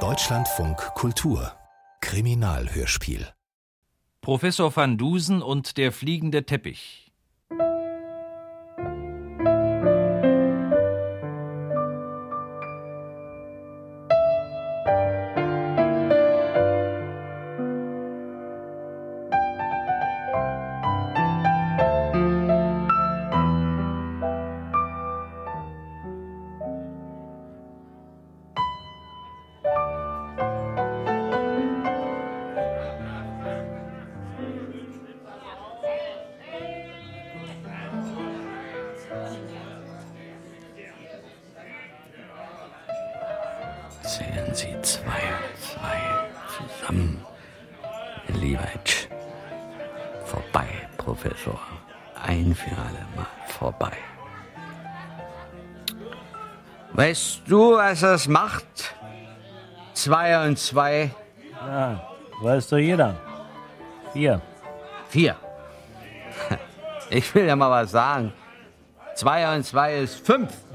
Deutschlandfunk Kultur. Kriminalhörspiel. Professor van Dusen und der fliegende Teppich Was das macht? Zwei und zwei. Ja, weiß doch jeder. Vier. Vier. Ich will ja mal was sagen. Zwei und zwei ist fünf.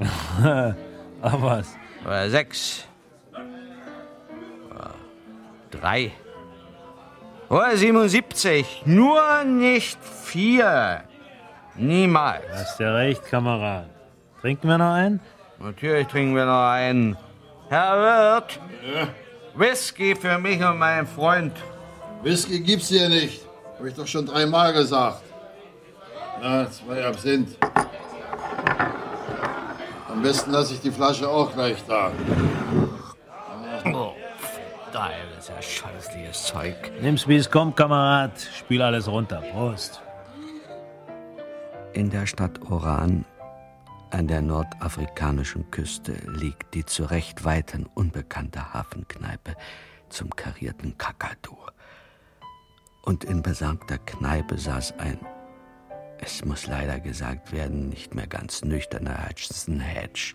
Ach was. Oder sechs. Oder drei. Oder 77. Nur nicht vier. Niemals. Hast ja recht, Kamerad. Trinken wir noch einen? Natürlich trinken wir noch einen. Herr Wirt. Whisky für mich und meinen Freund. Whisky gibt's hier nicht. Hab ich doch schon dreimal gesagt. Na, zwei Absinth. Am besten lasse ich die Flasche auch gleich da. Oh, da ist ja scheußliches Zeug. Nimm's wie es kommt, Kamerad. Spiel alles runter. Prost. In der Stadt Oran an der nordafrikanischen Küste liegt die zu Recht weiten unbekannte Hafenkneipe zum karierten Kakadu. Und in besagter Kneipe saß ein, es muss leider gesagt werden, nicht mehr ganz nüchterner Hutchinson Hedge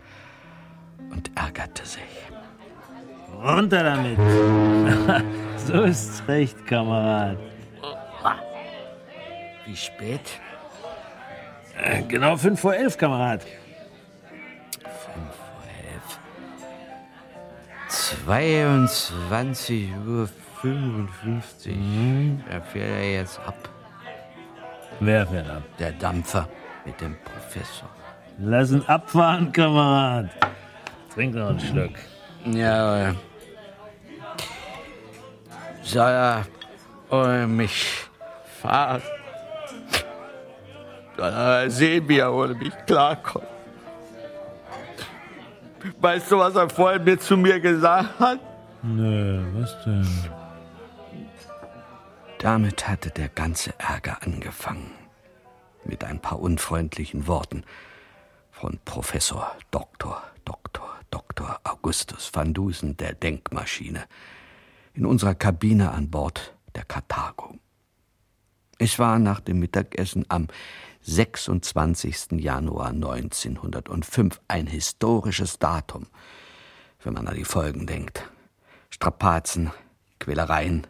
und ärgerte sich. Runter damit. so ist's recht, Kamerad. Wie spät? Äh, Genau fünf vor elf, Kamerad. 22 Uhr 55. Da fährt er jetzt ab. Wer fährt ab? Der Dampfer mit dem Professor. Lass ihn abfahren, Kamerad. Trink noch einen Schluck. Ja, äh, soll er ohne mich fahren? Soll er sehen, wie er ohne mich klarkommt? Weißt du, was er vorhin mir zu mir gesagt hat? Nö, was denn? Damit hatte der ganze Ärger angefangen. Mit ein paar unfreundlichen Worten von Professor Dr. Dr. Dr. Augustus van Dusen der Denkmaschine in unserer Kabine an Bord der Karthago. Es war nach dem Mittagessen am 26. Januar 1905 ein historisches Datum, wenn man an die Folgen denkt. Strapazen, Quälereien,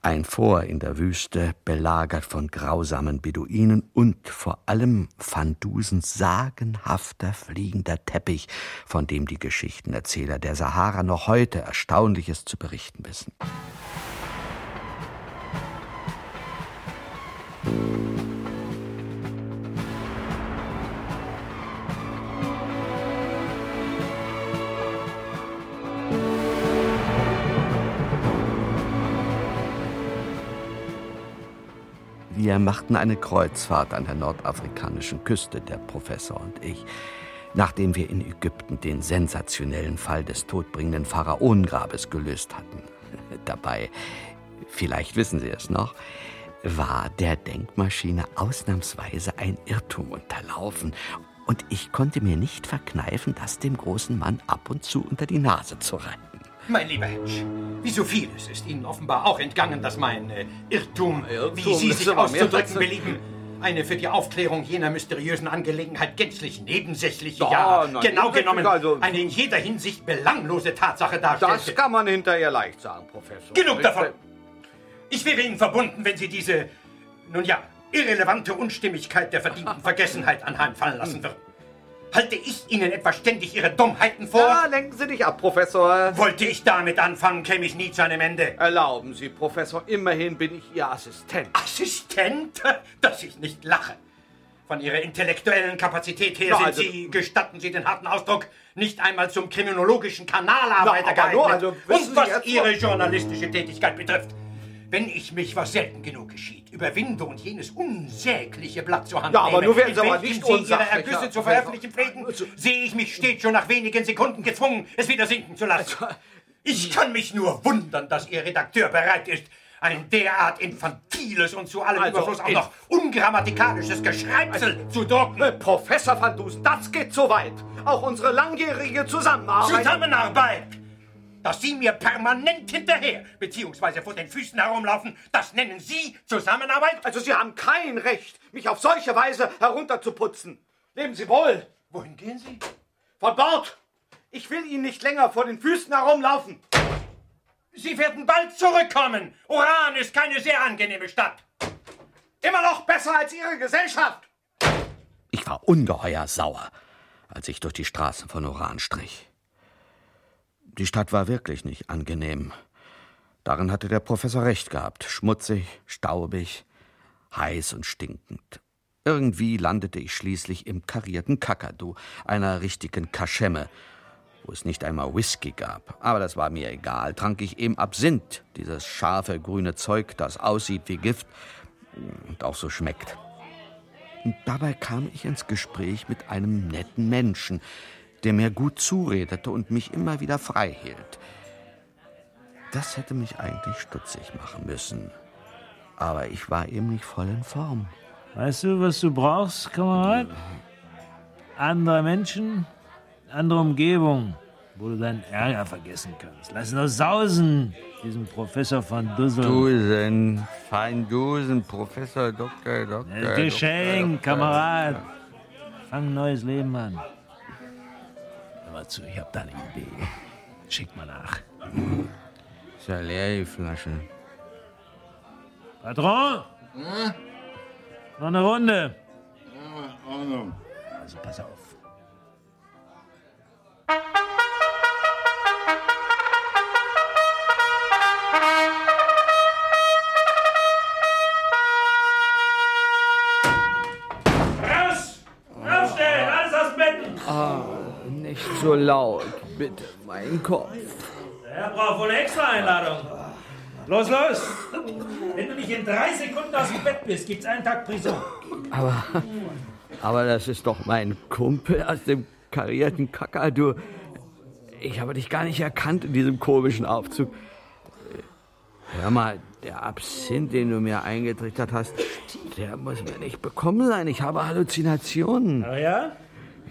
ein Fort in der Wüste, belagert von grausamen Beduinen und vor allem Van Dusens sagenhafter fliegender Teppich, von dem die Geschichtenerzähler der Sahara noch heute Erstaunliches zu berichten wissen. Machten eine Kreuzfahrt an der nordafrikanischen Küste, der Professor und ich, nachdem wir in Ägypten den sensationellen Fall des todbringenden Pharaonengrabes gelöst hatten. Dabei, vielleicht wissen Sie es noch, war der Denkmaschine ausnahmsweise ein Irrtum unterlaufen. Und ich konnte mir nicht verkneifen, das dem großen Mann ab und zu unter die Nase zu reiben. Mein lieber Hedge, wie so vieles ist Ihnen offenbar auch entgangen, dass mein äh, Irrtum, wie Sie sich auszudrücken belieben, eine für die Aufklärung jener mysteriösen Angelegenheit gänzlich nebensächliche, Ja, ja, na, genau genommen also- eine in jeder Hinsicht belanglose Tatsache darstellte. kann man hinterher leicht sagen, Professor. Genug davon! Ich wäre Ihnen verbunden, wenn Sie diese, nun ja, irrelevante Unstimmigkeit der verdienten Vergessenheit anheimfallen lassen würden. Halte ich Ihnen etwa ständig Ihre Dummheiten vor? Ja, lenken Sie nicht ab, Professor. Wollte ich damit anfangen, käme ich nie zu einem Ende. Erlauben Sie, Professor, immerhin bin ich Ihr Assistent. Assistent? Dass ich nicht lache. Von Ihrer intellektuellen Kapazität her Ja, sind also- Sie, gestatten Sie den harten Ausdruck, nicht einmal zum kriminologischen Kanalarbeiter Na, nur, geeignet. also Und was Ihre journalistische Tätigkeit betrifft, wenn ich mich, was selten genug geschieht, überwinde und jenes unsägliche Blatt zur Hand Ja, aber nehme, nur werden Sie aber nicht Sie Ihre Ergüsse zu veröffentlichen pflegen, sehe ich mich stets schon nach wenigen Sekunden gezwungen, es wieder sinken zu lassen. Also, Ich kann mich nur wundern, dass Ihr Redakteur bereit ist, ein derart infantiles und zu allem Also, Überfluss auch noch ungrammatikalisches Geschreibsel zu drucken. Äh, Professor Van Dusen, das geht zu weit. Auch unsere langjährige Zusammenarbeit. Zusammenarbeit! Dass Sie mir permanent hinterher beziehungsweise vor den Füßen herumlaufen, das nennen Sie Zusammenarbeit? Also Sie haben kein Recht, mich auf solche Weise herunterzuputzen. Leben Sie wohl. Wohin gehen Sie? Von Bord. Ich will Ihnen nicht länger vor den Füßen herumlaufen. Sie werden bald zurückkommen. Oran ist keine sehr angenehme Stadt. Immer noch besser als Ihre Gesellschaft. Ich war ungeheuer sauer, als ich durch die Straßen von Oran strich. Die Stadt war wirklich nicht angenehm. Darin hatte der Professor recht gehabt. Schmutzig, staubig, heiß und stinkend. Irgendwie landete ich schließlich im karierten Kakadu, einer richtigen Kaschemme, wo es nicht einmal Whisky gab. Aber das war mir egal. Trank ich eben Absinth, dieses scharfe grüne Zeug, das aussieht wie Gift und auch so schmeckt. Und dabei kam ich ins Gespräch mit einem netten Menschen, der mir gut zuredete und mich immer wieder frei hielt. Das hätte mich eigentlich stutzig machen müssen. Aber ich war eben nicht voll in Form. Weißt du, was du brauchst, Kamerad? Andere Menschen, andere Umgebung, wo du deinen Ärger vergessen kannst. Lass nur sausen, diesen Professor von Dussel. Dusen, Fein Dusen, Professor, Doktor, Doktor. Geschenk, Kamerad. Fang ein neues Leben an. Mal zu, ich hab da eine Idee. Schick mal nach. Ist ja leer, die Flasche. Patron? Noch eine Runde. Ja, Ordnung. Also pass auf. So laut, bitte, mein Kopf. Herr braucht wohl eine extra Einladung. Los, los! Wenn du nicht in drei Sekunden aus dem Bett bist, gibt's einen Tag Prison. Aber, aber das ist doch mein Kumpel aus dem karierten Kakadu. Ich habe dich gar nicht erkannt in diesem komischen Aufzug. Hör mal, der Absinth, den du mir eingetrichtert hast, der muss mir nicht bekommen sein. Ich habe Halluzinationen. Ach ja?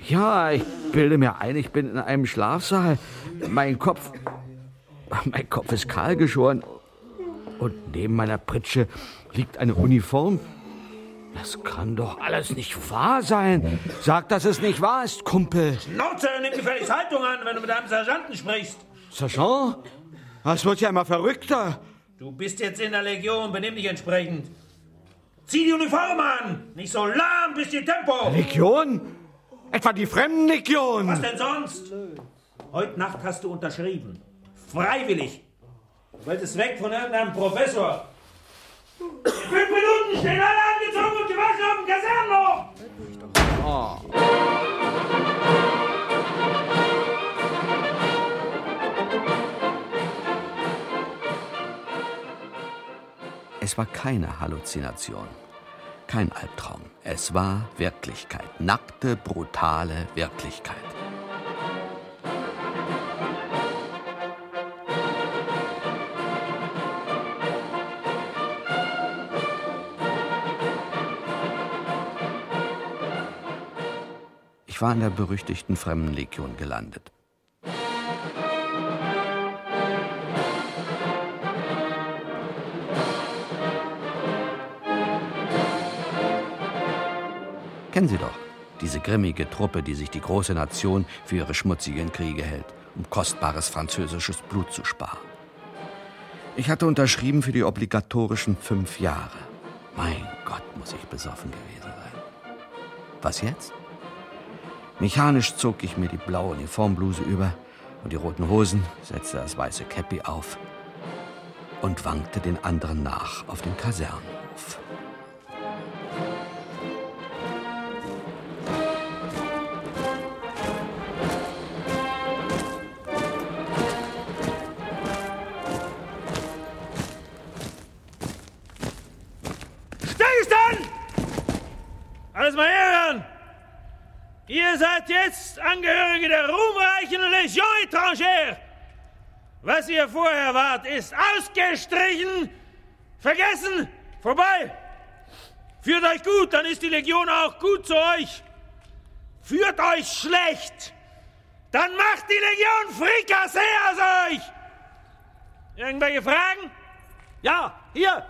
Ja, ich bilde mir ein, ich bin in einem Schlafsaal. Mein Kopf. Mein Kopf ist kahl geschoren. Und neben meiner Pritsche liegt eine Uniform. Das kann doch alles nicht wahr sein. Sag, dass es nicht wahr ist, Kumpel. Schnauze, nimm gefälligst Haltung an, wenn du mit einem Sergeanten sprichst. Sergeant? Das wird ja immer verrückter. Du bist jetzt in der Legion, benimm dich entsprechend. Zieh die Uniform an! Nicht so lahm, bist ihr Tempo! Legion? Etwa die Fremdenlegion? Was denn sonst? Heute Nacht hast du unterschrieben. Freiwillig. Du wolltest weg von irgendeinem Professor. In fünf Minuten stehen alle angezogen und gewaschen auf dem Kasernenhof! Es war keine Halluzination, kein Albtraum. Es war Wirklichkeit, nackte, brutale Wirklichkeit. Ich war in der berüchtigten Fremdenlegion gelandet. Kennen Sie doch, diese grimmige Truppe, die sich die große Nation für ihre schmutzigen Kriege hält, um kostbares französisches Blut zu sparen. Ich hatte unterschrieben für die obligatorischen fünf Jahre. Mein Gott, muss ich besoffen gewesen sein. Was jetzt? Mechanisch zog ich mir die blaue Uniformbluse über und die roten Hosen, setzte das weiße Käppi auf und wankte den anderen nach auf den Kasernenhof. Was ihr vorher wart, ist ausgestrichen, vergessen, vorbei. Führt euch gut, dann ist die Legion auch gut zu euch. Führt euch schlecht, dann macht die Legion Frikassee aus euch. Irgendwelche Fragen? Ja, hier.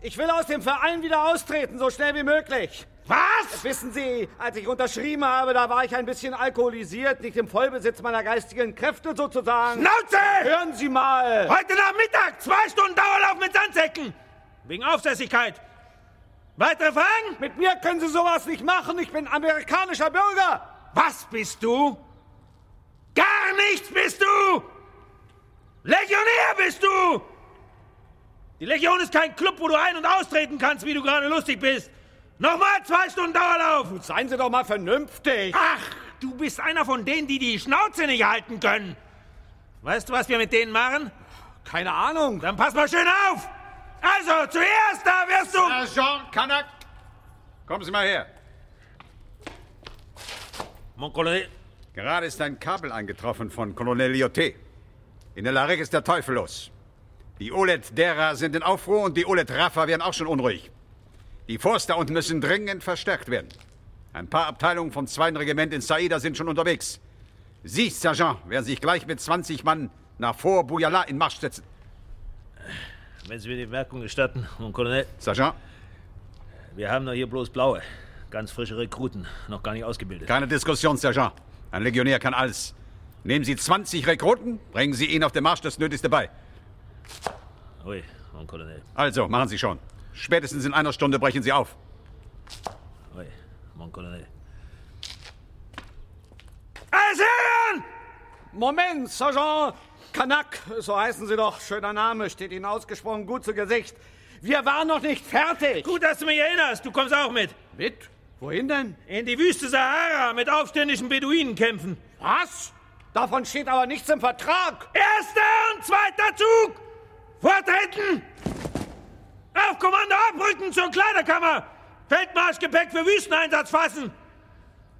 Ich will aus dem Verein wieder austreten, so schnell wie möglich. Was? Wissen Sie, als ich unterschrieben habe, da war ich ein bisschen alkoholisiert, nicht im Vollbesitz meiner geistigen Kräfte sozusagen. Schnauze! Hören Sie mal! Heute Nachmittag, zwei Stunden Dauerlauf mit Sandsäcken. Wegen Aufsässigkeit. Weitere Fragen? Mit mir können Sie sowas nicht machen, ich bin amerikanischer Bürger! Was bist du? Gar nichts bist du! Legionär bist du! Die Legion ist kein Club, wo du ein- und austreten kannst, wie du gerade lustig bist. Nochmal zwei Stunden Dauerlauf! Seien Sie doch mal vernünftig! Ach, du bist einer von denen, die die Schnauze nicht halten können. Weißt du, was wir mit denen machen? Keine Ahnung. Dann pass mal schön auf! Also, zuerst da wirst du... Sergeant Kanak, kommen Sie mal her. Mon Colonel, Gerade ist ein Kabel eingetroffen von Colonel Lyoté. In der Larek ist der Teufel los. Die Olet derer sind in Aufruhr und die Olet Rafa werden auch schon unruhig. Die Forster unten müssen dringend verstärkt werden. Ein paar Abteilungen vom 2. Regiment in Saida sind schon unterwegs. Sie, Sergeant, werden sich gleich mit 20 Mann nach Fort Bouyala in Marsch setzen. wenn Sie mir die Bemerkung gestatten, Mon Colonel, Sergeant, wir haben doch hier bloß Blaue. Ganz frische Rekruten, noch gar nicht ausgebildet. keine Diskussion, Sergeant. Ein Legionär kann alles. Nehmen Sie 20 Rekruten, bringen Sie ihnen auf dem Marsch das Nötigste bei. Ui, Mon Colonel, Also, machen Sie schon. Spätestens in einer Stunde brechen Sie auf. ui, Mon Colonel. Alles hören! Moment, Sergeant Kanak, so heißen Sie doch. Schöner Name, steht Ihnen ausgesprochen gut zu Gesicht. Wir waren noch nicht fertig. Gut, dass du mich erinnerst. Du kommst auch mit. Mit? Wohin denn? In die Wüste Sahara mit aufständischen Beduinen kämpfen. Was? Davon steht aber nichts im Vertrag. Erster und zweiter Zug! Vortreten! Auf Kommando abrücken zur Kleiderkammer! Feldmarschgepäck für Wüsteneinsatz fassen!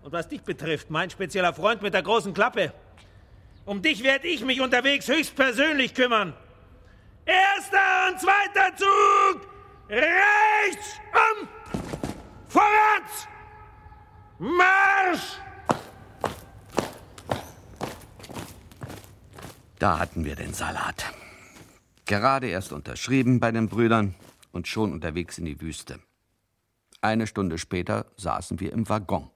Und was dich betrifft, mein spezieller Freund mit der großen Klappe. Um dich werde ich mich unterwegs höchstpersönlich kümmern. Erster und zweiter Zug! Rechts um! Vorwärts! Marsch! Da hatten wir den Salat. Gerade erst unterschrieben bei den Brüdern und schon unterwegs in die Wüste. Eine Stunde später saßen wir im Waggon.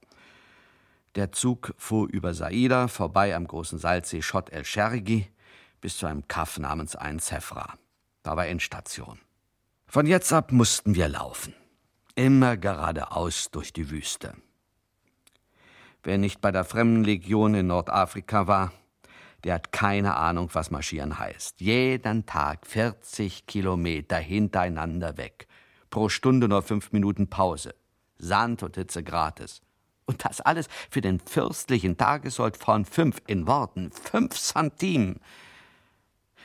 Der Zug fuhr über Saida vorbei am großen Salzsee Schott el Shergi bis zu einem Kaff namens Ein Zefra. Da war Endstation. Von jetzt ab mussten wir laufen. Immer geradeaus durch die Wüste. Wer nicht bei der Fremdenlegion in Nordafrika war, der hat keine Ahnung, was marschieren heißt. Jeden Tag 40 Kilometer hintereinander weg. Pro Stunde nur fünf Minuten Pause. Sand und Hitze gratis. Und das alles für den fürstlichen Tagessold von fünf, in Worten, fünf Centime.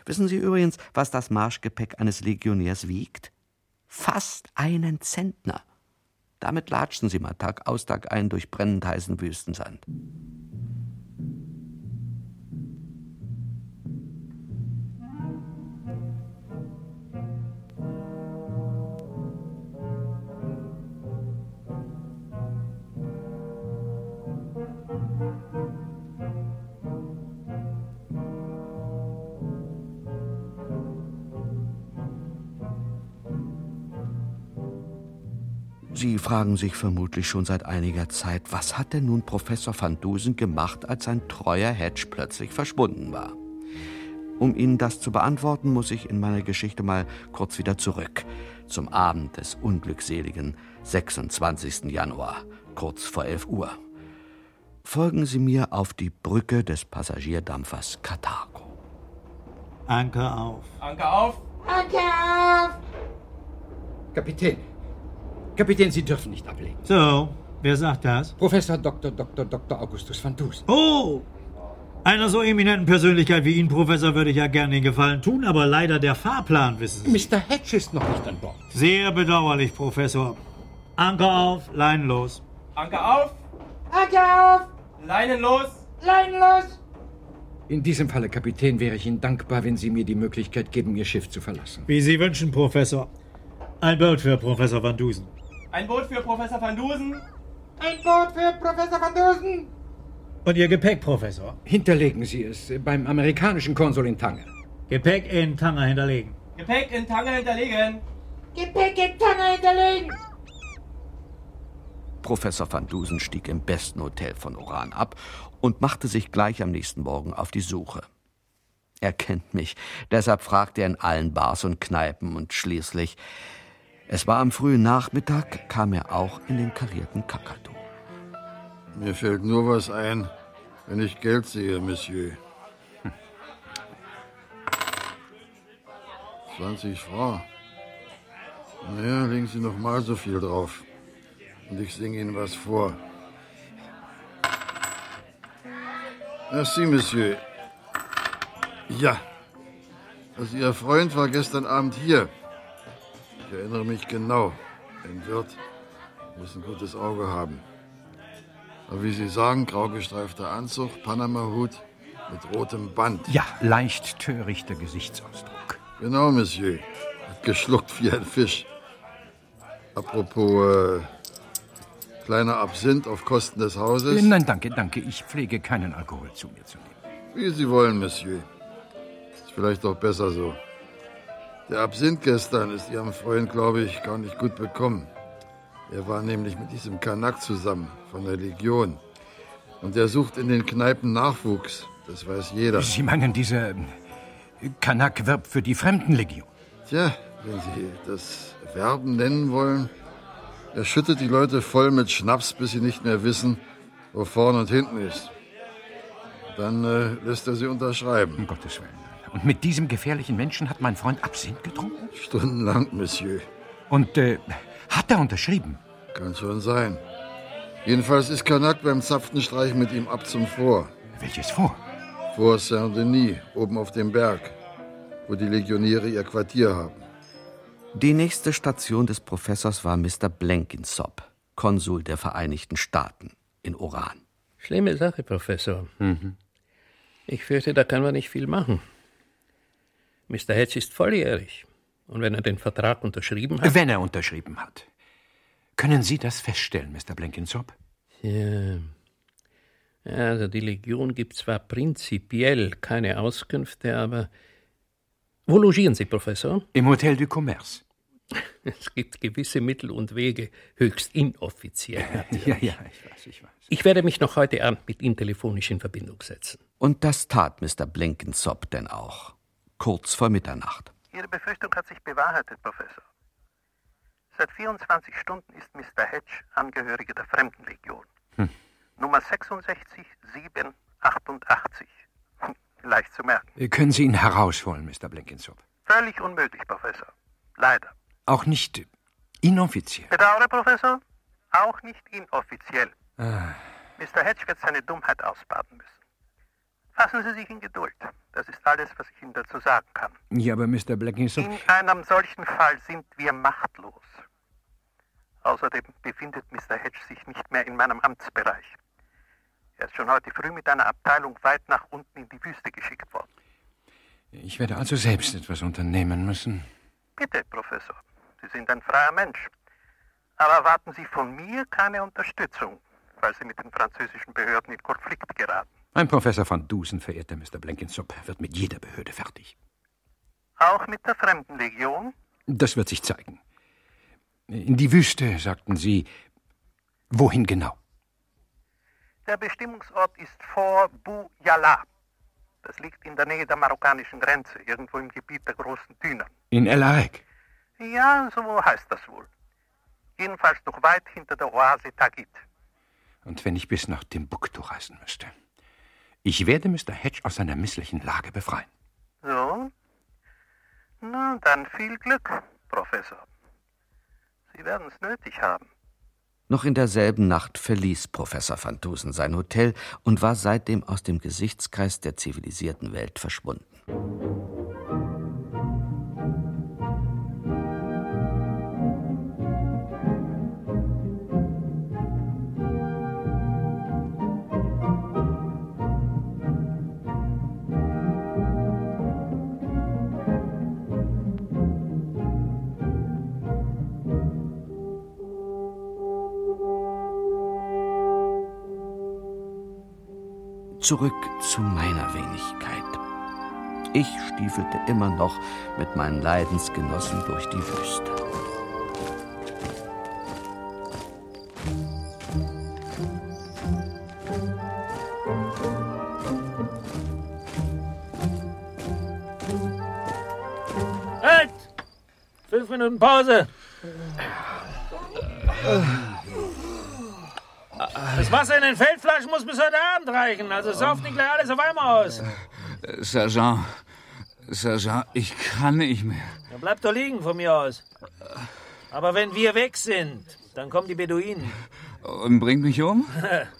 Wissen Sie übrigens, was das Marschgepäck eines Legionärs wiegt? Fast einen Zentner. Damit latschen Sie mal Tag aus, Tag ein durch brennend heißen Wüstensand. Sie fragen sich vermutlich schon seit einiger Zeit, was hat denn nun Professor van Dusen gemacht, als sein treuer Hedge plötzlich verschwunden war? Um Ihnen das zu beantworten, muss ich in meiner Geschichte mal kurz wieder zurück, zum Abend des unglückseligen 26. Januar, kurz vor 11 Uhr. folgen Sie mir auf die Brücke des Passagierdampfers Karthago. Anker auf. Anker auf! Anker auf! Kapitän. Kapitän, Sie dürfen nicht ablegen. So, wer sagt das? Professor Dr. Dr. Dr. Augustus van Dusen. Oh! Einer so eminenten Persönlichkeit wie Ihnen, Professor, würde ich ja gerne den Gefallen tun, aber leider der Fahrplan, wissen Sie. Mr. Hedge ist noch nicht an Bord. Sehr bedauerlich, Professor. Anker auf, Leinen los. Anker auf! Anker auf! Leinen los! Leinen los! In diesem Falle, Kapitän, wäre ich Ihnen dankbar, wenn Sie mir die Möglichkeit geben, Ihr Schiff zu verlassen. Wie Sie wünschen, Professor. Ein Boot für Professor Van Dusen. Ein Boot für Professor van Dusen. Ein Boot für Professor Van Dusen! Und Ihr Gepäck, Professor? Hinterlegen Sie es beim amerikanischen Konsul in Tanger. Gepäck in Tanger hinterlegen. Gepäck in Tanger hinterlegen. Gepäck in Tanger hinterlegen! Professor van Dusen stieg im besten Hotel von Oran ab und machte sich gleich am nächsten Morgen auf die Suche. Er kennt mich, deshalb fragte er in allen Bars und Kneipen und schließlich, es war am frühen Nachmittag, kam er auch in den karierten Kakadu. Mir fällt nur was ein, wenn ich Geld sehe, Monsieur. Hm. 20 Francs. Naja, legen Sie noch mal so viel drauf. Und ich singe Ihnen was vor. Merci, Monsieur. Ja. Also Ihr Freund war gestern Abend hier. Ich erinnere mich genau. Ein Wirt muss ein gutes Auge haben. Aber wie Sie sagen, grau gestreifter Anzug, Panama-Hut mit rotem Band. Ja, leicht törichter Gesichtsausdruck. Genau, Monsieur. Hat geschluckt wie ein Fisch. Apropos, äh, kleiner Absinth auf Kosten des Hauses. Nein, danke, danke. Ich pflege keinen Alkohol zu mir zu nehmen. Wie Sie wollen, Monsieur. Ist vielleicht auch besser so. Der Absinth gestern ist Ihrem Freund, glaube ich, gar nicht gut bekommen. Er war nämlich mit diesem Kanak zusammen, von der Legion. Und er sucht in den Kneipen Nachwuchs. Das weiß jeder. Sie meinen, dieser äh, Kanak wirbt für die Fremdenlegion? Tja, wenn Sie das Werben nennen wollen. Er schüttet die Leute voll mit Schnaps, bis sie nicht mehr wissen, wo vorne und hinten ist. Dann äh, lässt er sie unterschreiben. Um Gottes Willen. Und mit diesem gefährlichen Menschen hat mein Freund Absinth getrunken? Stundenlang, Monsieur. Und äh, hat er unterschrieben? Kann schon sein. Jedenfalls ist Kanak beim Zapfenstreich mit ihm ab zum Vor. Welches vor? Vor Saint-Denis, oben auf dem Berg, wo die Legionäre ihr Quartier haben. Die nächste Station des Professors war Mr. Blenkinsop, Konsul der Vereinigten Staaten in Oran. Schlimme Sache, Professor. Ich fürchte, da kann man nicht viel machen. Mr. Hedge ist volljährig. Und wenn er den Vertrag unterschrieben hat. Wenn er unterschrieben hat. Können Sie das feststellen, Mr. Blenkinsop? Ja. Also die Legion gibt zwar prinzipiell keine Auskünfte, aber. Wo logieren Sie, Professor? Im Hotel du Commerce. Es gibt gewisse Mittel und Wege, höchst inoffiziell. Ja, ja, ich weiß, ich weiß. Ich werde mich noch heute Abend mit Ihnen telefonisch in Verbindung setzen. Und das tat Mr. Blenkinsop denn auch, kurz vor Mitternacht. Ihre Befürchtung hat sich bewahrheitet, Professor. Seit 24 Stunden ist Mr. Hedge Angehöriger der Fremdenlegion. Hm. Nummer 66788. Leicht zu merken. Können Sie ihn herausholen, Mr. Blenkinsop? Völlig unmöglich, Professor. Leider. Auch nicht inoffiziell. Bedauere, Professor? Auch nicht inoffiziell. Ah, Mr. Hedge wird seine Dummheit ausbaden müssen. Fassen Sie sich in Geduld. Das ist alles, was ich Ihnen dazu sagen kann. ja, aber Mr. Blenkinsop. In einem solchen Fall sind wir machtlos. Außerdem befindet Mr. Hedge sich nicht mehr in meinem Amtsbereich. Er ist schon heute früh mit einer Abteilung weit nach unten in die Wüste geschickt worden. Ich werde also selbst etwas unternehmen müssen. Bitte, Professor. Sie sind ein freier Mensch. Aber erwarten Sie von mir keine Unterstützung, weil Sie mit den französischen Behörden in Konflikt geraten. Ein Professor von Dusen, verehrter Mr. Blenkinsop, wird mit jeder Behörde fertig. Auch mit der Fremdenlegion? Das wird sich zeigen. In die Wüste, sagten Sie. Wohin genau? Der Bestimmungsort ist Fort Bou-Yala. Das liegt in der Nähe der marokkanischen Grenze, irgendwo im Gebiet der großen Dünen. In El Arek. Ja, so heißt das wohl. Jedenfalls noch weit hinter der Oase Tagit. Und wenn ich bis nach Timbuktu reisen müsste. Ich werde Mr. Hedge aus seiner misslichen Lage befreien. So? Na, dann viel Glück, Professor. Sie werden es nötig haben. Noch in derselben Nacht verließ Professor van Dusen sein Hotel und war seitdem aus dem Gesichtskreis der zivilisierten Welt verschwunden. Zurück zu meiner Wenigkeit. Ich stiefelte immer noch mit meinen Leidensgenossen durch die Wüste. Halt! Fünf Minuten Pause. Das Wasser in den Feldflaschen muss bis heute Abend reichen, also sauft nicht gleich alles auf einmal aus. Sergeant, Sergeant, ich kann nicht mehr. Dann bleib doch liegen von mir aus. Aber wenn wir weg sind, dann kommen die Beduinen. Und bringt mich um?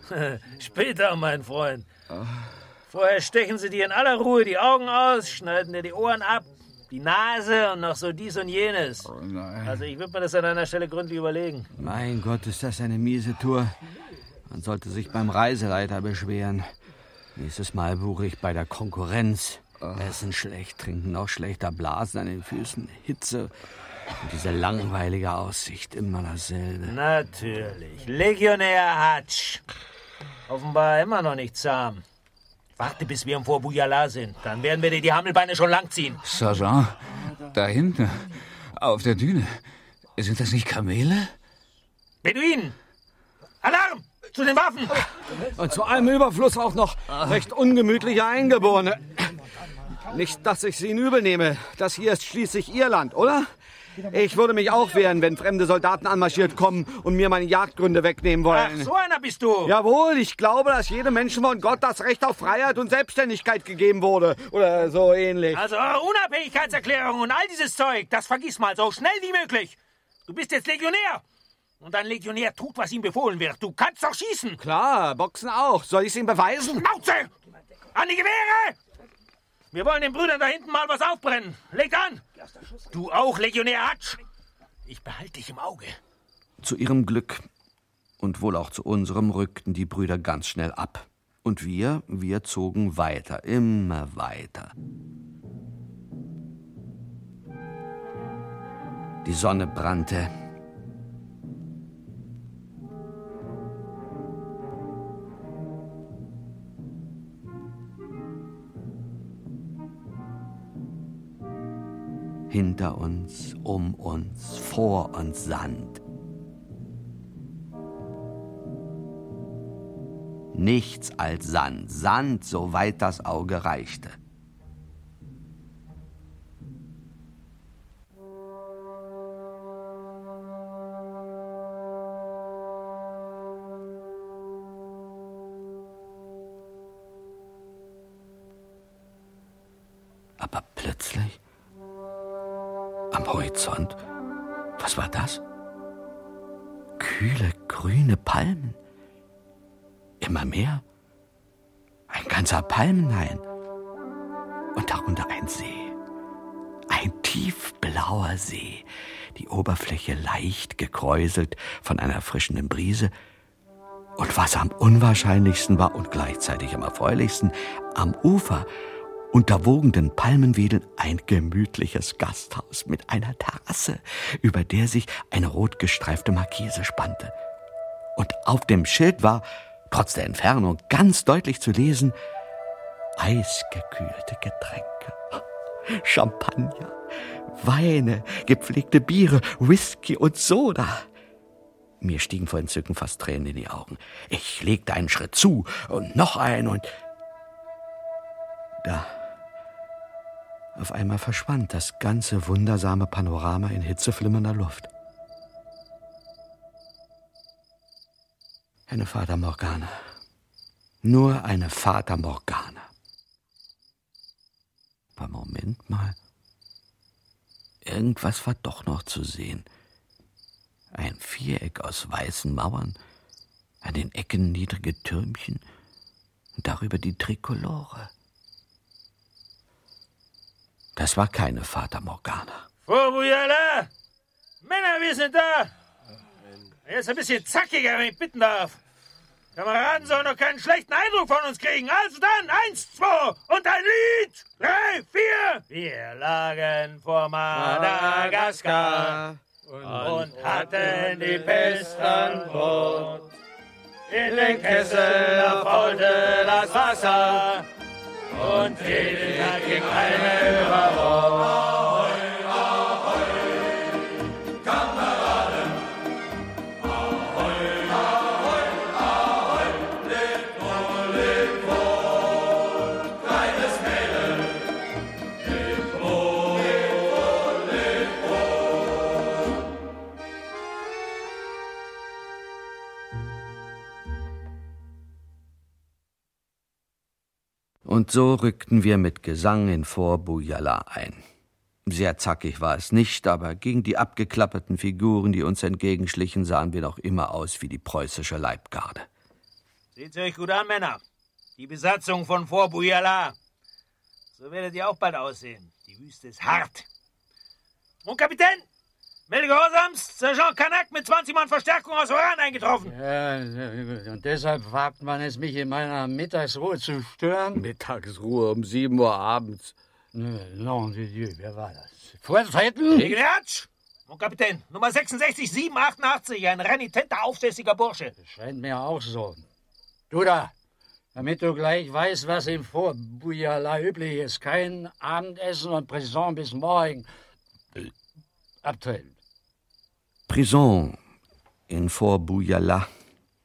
Später, mein Freund. Vorher stechen sie dir in aller Ruhe die Augen aus, schneiden dir die Ohren ab, die Nase und noch so dies und jenes. Oh nein. Also ich würde mir das an deiner Stelle gründlich überlegen. Mein Gott, ist das eine miese Tour. Man sollte sich beim Reiseleiter beschweren. Nächstes Mal buche ich bei der Konkurrenz. Essen schlecht, trinken noch schlechter, Blasen an den Füßen, Hitze und diese langweilige Aussicht, immer dasselbe. Natürlich. Legionär Hatsch. Offenbar immer noch nicht zahm. Warte, bis wir im Fort Bujala sind. Dann werden wir dir die Hammelbeine schon langziehen. Sergeant, da hinten, auf der Düne. Sind das nicht Kamele? Beduinen! Alarm! Zu den Waffen! Und zu allem Überfluss auch noch recht ungemütliche Eingeborene. Nicht, dass ich sie Ihnen übel nehme. Das hier ist schließlich Ihr Land, oder? Ich würde mich auch wehren, wenn fremde Soldaten anmarschiert kommen und mir meine Jagdgründe wegnehmen Ach, wollen. so einer bist du! Jawohl, ich glaube, dass jedem Menschen von Gott das Recht auf Freiheit und Selbstständigkeit gegeben wurde. Oder so ähnlich. Also Unabhängigkeitserklärung und all dieses Zeug, das vergiss mal so schnell wie möglich. Du bist jetzt Legionär. Und ein Legionär tut, was ihm befohlen wird. Du kannst doch schießen. Klar, Boxen auch. Soll ich es ihm beweisen? Schnauze! An die Gewehre! Wir wollen den Brüdern da hinten mal was aufbrennen. Legt an! Du auch, Legionär Hatsch. Ich behalte dich im Auge. Zu ihrem Glück und wohl auch zu unserem rückten die Brüder ganz schnell ab. Und wir, wir zogen weiter, immer weiter. Die Sonne brannte. Hinter uns, um uns, vor uns Sand. Nichts als Sand, Sand, soweit das Auge reichte. Aber plötzlich, was war das? Kühle, grüne Palmen. Immer mehr. Ein ganzer Palmenhain. Und darunter ein See. Ein tiefblauer See. Die Oberfläche leicht gekräuselt von einer erfrischenden Brise. Und was am unwahrscheinlichsten war und gleichzeitig am erfreulichsten, am Ufer unter wogenden Palmenwedeln ein gemütliches Gasthaus mit einer Terrasse, über der sich eine rot gestreifte Markise spannte. Und auf dem Schild war, trotz der Entfernung, ganz deutlich zu lesen, eisgekühlte Getränke, Champagner, Weine, gepflegte Biere, Whisky und Soda. Mir stiegen vor Entzücken fast Tränen in die Augen. Ich legte einen Schritt zu und noch einen und da auf einmal verschwand das ganze wundersame Panorama in hitzeflimmernder Luft. Eine Fata Morgana. Nur eine Fata Morgana. Aber Moment mal. Irgendwas war doch noch zu sehen. Ein Viereck aus weißen Mauern, an den Ecken niedrige Türmchen und darüber die Trikolore. Das war keine Fata Morgana. Vorbujala! Männer, wir sind da! Jetzt ein bisschen zackiger, wenn ich bitten darf. Kameraden sollen doch keinen schlechten Eindruck von uns kriegen. Also dann, eins, zwei und ein Lied! Drei, vier! Wir lagen vor Madagaskar und, und hatten die Pest an Bord. In den Kessel erfolgte das Wasser und jeden Tag ging eine über so rückten wir mit Gesang in Fort ein. Sehr zackig war es nicht, aber gegen die abgeklapperten Figuren, die uns entgegenschlichen, sahen wir noch immer aus wie die preußische Leibgarde. Seht's euch gut an, Männer. Die Besatzung von Fort. So werdet ihr auch bald aussehen. Die Wüste ist hart. Mon Kapitän, melde Gehorsams, Sergeant Kanak mit 20 Mann Verstärkung aus Oran eingetroffen. Ja, und deshalb wagt man es, mich in meiner Mittagsruhe zu stören? Mittagsruhe um 7 Uhr abends. Non de Dieu, wer war das? Vortreten? Gegenherz! Mon Kapitän, Nummer 66 788, ein renitenter, aufsässiger Bursche. Scheint mir auch so. Du da, damit du gleich weißt, was im Vorbujala üblich ist. Kein Abendessen und Prison bis morgen. Abtrennen. Prison in Fort Bujala.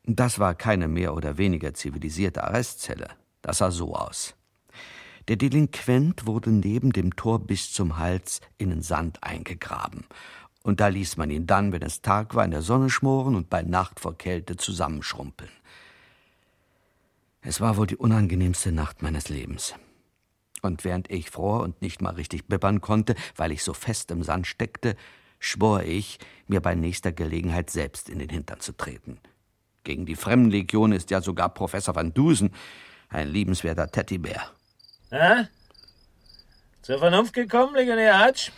Das war keine mehr oder weniger zivilisierte Arrestzelle. Das sah so aus. Der Delinquent wurde neben dem Tor bis zum Hals in den Sand eingegraben. Und da ließ man ihn dann, wenn es Tag war, in der Sonne schmoren und bei Nacht vor Kälte zusammenschrumpeln. Es war wohl die unangenehmste Nacht meines Lebens. Und während ich fror und nicht mal richtig bibbern konnte, weil ich so fest im Sand steckte, schwor ich, mir bei nächster Gelegenheit selbst in den Hintern zu treten. Gegen die Fremdenlegion ist ja sogar Professor van Dusen ein liebenswerter Teddybär. Ja? Zur Vernunft gekommen, Legionär Hatsch?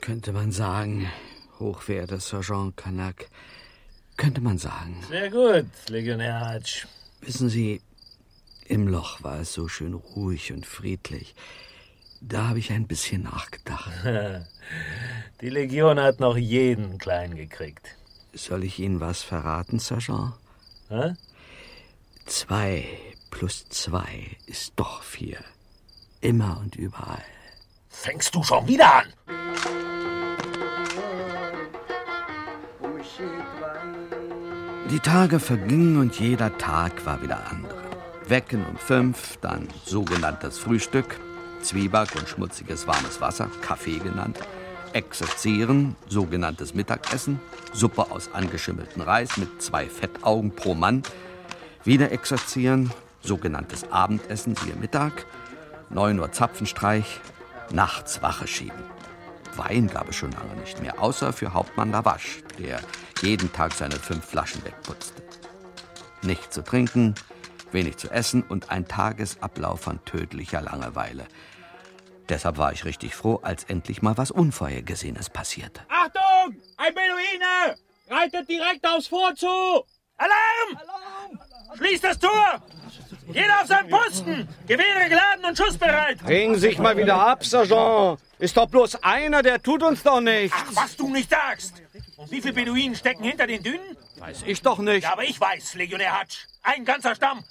Könnte man sagen, hochverehrter Sergeant Kanak, könnte man sagen. Sehr gut, Legionär Hatsch. Wissen Sie, im Loch war es so schön ruhig und friedlich. Da habe ich ein bisschen nachgedacht. Die Legion hat noch jeden klein gekriegt. Soll ich Ihnen was verraten, Sergeant? Hä? Zwei plus zwei ist doch vier. Immer und überall. Fängst du schon wieder an? Die Tage vergingen und jeder Tag war wieder andere. Wecken um fünf, dann sogenanntes Frühstück, Zwieback und schmutziges warmes Wasser, Kaffee genannt, Exerzieren, sogenanntes Mittagessen, Suppe aus angeschimmelten Reis mit zwei Fettaugen pro Mann, wieder exerzieren, sogenanntes Abendessen, siehe Mittag, 9 Uhr Zapfenstreich, nachts Wache schieben. Wein gab es schon lange nicht mehr, außer für Hauptmann Lavache, der jeden Tag seine fünf Flaschen wegputzte. Nichts zu trinken, wenig zu essen und ein Tagesablauf von tödlicher Langeweile. Deshalb war ich richtig froh, als endlich mal was Unvorhergesehenes passierte. Achtung! Ein Beduine! Reitet direkt aufs Fort zu! Alarm! Alarm! Schließt das Tor! Jeder auf seinen Posten! Gewehre geladen und schussbereit! Bringen Sie sich mal wieder ab, Sergeant! Ist doch bloß einer, der tut uns doch nichts! Ach, was du nicht sagst! Und wie viele Beduinen stecken hinter den Dünen? Weiß ich doch nicht. Ja, aber ich weiß, Legionär Hatsch. Ein ganzer Stamm.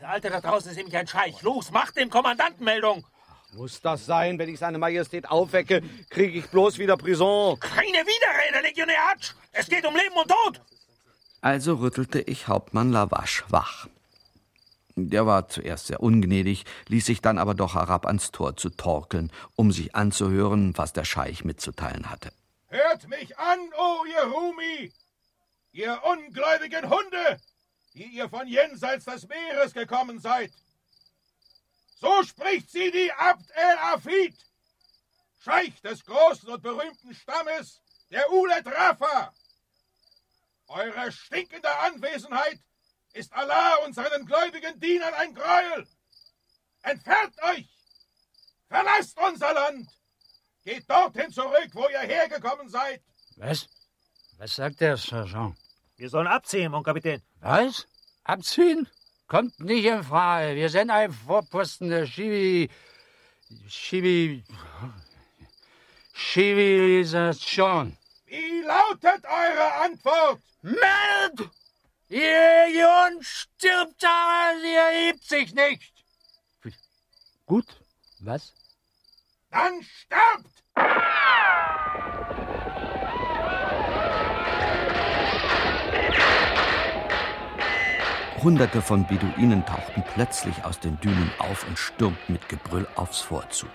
Der Alte da draußen ist nämlich ein Scheich. Los, macht dem Kommandanten Meldung. Muss das sein? Wenn ich seine Majestät aufwecke, kriege ich bloß wieder Prison. Keine Widerrede, Legionär Hatsch. Es geht um Leben und Tod. Also rüttelte ich Hauptmann Lavache wach. Der war zuerst sehr ungnädig, ließ sich dann aber doch herab ans Tor zu torkeln, um sich anzuhören, was der Scheich mitzuteilen hatte. Hört mich an, o oh ihr Rumi! Ihr ungläubigen Hunde! die ihr von jenseits des Meeres gekommen seid. So spricht sie die Abd el-Afid, Scheich des großen und berühmten Stammes der Ulet Rafa. Eure stinkende Anwesenheit ist Allah und seinen gläubigen Dienern ein Gräuel. Entfernt euch! Verlasst unser Land! Geht dorthin zurück, wo ihr hergekommen seid! Was? Was sagt der Sergeant? Wir sollen abziehen, mon Kapitän. Was? Abziehen? Kommt nicht in Frage. Wir sind ein Vorposten der Chivi... Chivi... Zivilisation. Wie lautet eure Antwort? Meld! Ihr Legion stirbt, aber sie erhebt sich nicht. Gut. Was? Dann sterbt! Hunderte von Beduinen tauchten plötzlich aus den Dünen auf und stürmten mit Gebrüll aufs Fort zu.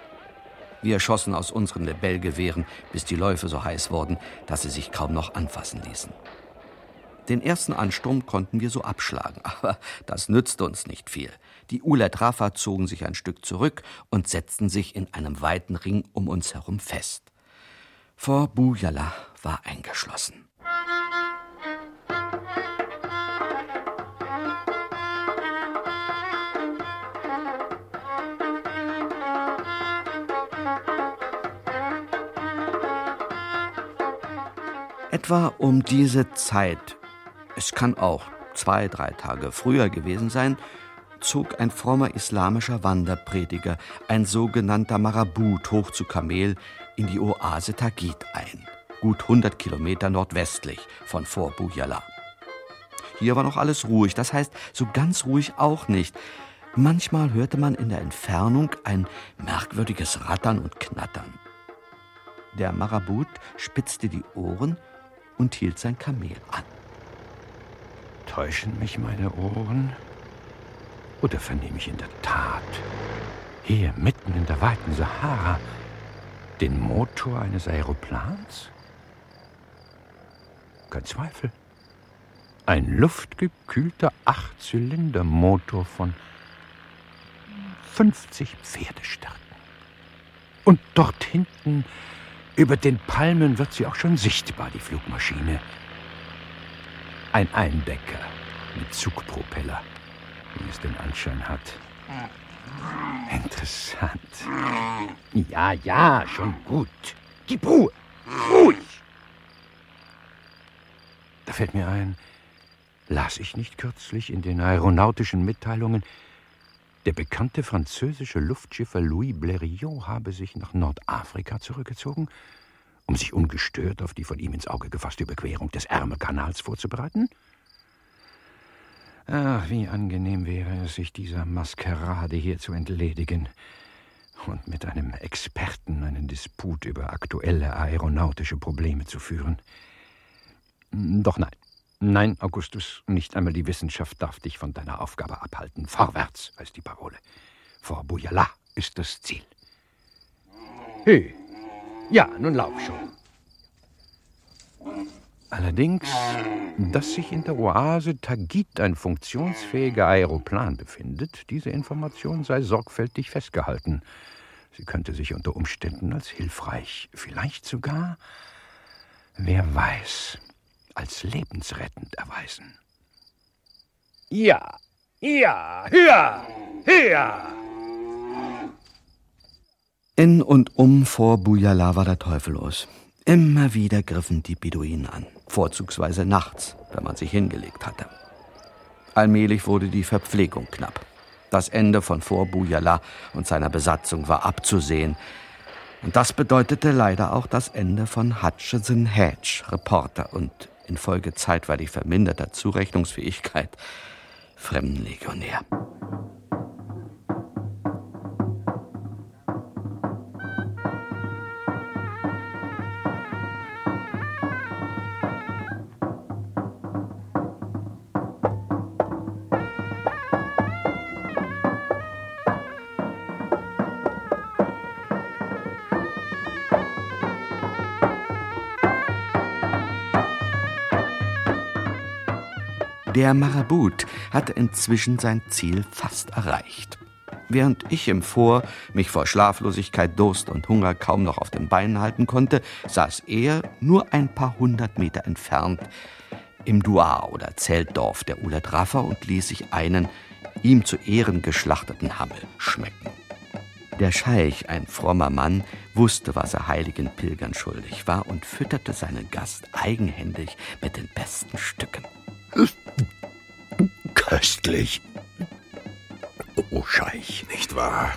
Wir schossen aus unseren Lebellgewehren, bis die Läufe so heiß wurden, dass sie sich kaum noch anfassen ließen. Den ersten Ansturm konnten wir so abschlagen, aber das nützte uns nicht viel. Die Ulet Rafa zogen sich ein Stück zurück und setzten sich in einem weiten Ring um uns herum fest. Fort Bujala war eingeschlossen. Etwa um diese Zeit, es kann auch zwei, drei Tage früher gewesen sein, zog ein frommer islamischer Wanderprediger, ein sogenannter Marabut, hoch zu Kamel, in die Oase Tagit ein, gut 100 Kilometer nordwestlich von Fort Bujala. Hier war noch alles ruhig, das heißt, so ganz ruhig auch nicht. Manchmal hörte man in der Entfernung ein merkwürdiges Rattern und Knattern. Der Marabut spitzte die Ohren und hielt sein Kamel an. Täuschen mich meine Ohren? Oder vernehme ich in der Tat, hier mitten in der weiten Sahara, den Motor eines Aeroplans? Kein Zweifel. Ein luftgekühlter Achtzylindermotor von 50 Pferdestärken. Und dort hinten über den Palmen wird sie auch schon sichtbar, die Flugmaschine. Ein Eindecker mit Zugpropeller, wie es den Anschein hat. Interessant. Ja, ja, schon gut. Gib Ruhe. Ruhig. Da fällt mir ein, las ich nicht kürzlich in den aeronautischen Mitteilungen, der bekannte französische Luftschiffer Louis Blériot habe sich nach Nordafrika zurückgezogen, um sich ungestört auf die von ihm ins Auge gefasste Überquerung des Ärmelkanals vorzubereiten? Ach, wie angenehm wäre es, sich dieser Maskerade hier zu entledigen und mit einem Experten einen Disput über aktuelle aeronautische Probleme zu führen. Doch nein, Nein, Augustus, nicht einmal die Wissenschaft darf dich von deiner Aufgabe abhalten. Vorwärts heißt die Parole. Vor Bujala ist das Ziel. Hey, ja, nun lauf schon. Allerdings, dass sich in der Oase Tagit ein funktionsfähiger Aeroplan befindet, diese Information sei sorgfältig festgehalten. Sie könnte sich unter Umständen als hilfreich, vielleicht sogar, wer weiß, als lebensrettend erweisen. Ja, ja, ja, ja. In und um vor Bujala war der Teufel los. Immer wieder griffen die Beduinen an, vorzugsweise nachts, wenn man sich hingelegt hatte. Allmählich wurde die Verpflegung knapp. Das Ende von Fort Bujala und seiner Besatzung war abzusehen. Und das bedeutete leider auch das Ende von Hutchison Hedge, Reporter und infolge zeitweilig verminderter Zurechnungsfähigkeit Fremdenlegionär. Der Marabut hatte inzwischen sein Ziel fast erreicht. Während ich im Vor mich vor Schlaflosigkeit, Durst und Hunger kaum noch auf den Beinen halten konnte, saß er nur ein paar hundert Meter entfernt im Duar oder Zeltdorf der Ulet Raffa und ließ sich einen ihm zu Ehren geschlachteten Hammel schmecken. Der Scheich, ein frommer Mann, wusste, was er heiligen Pilgern schuldig war und fütterte seinen Gast eigenhändig mit den besten Stücken. Köstlich. O Scheich. Nicht wahr?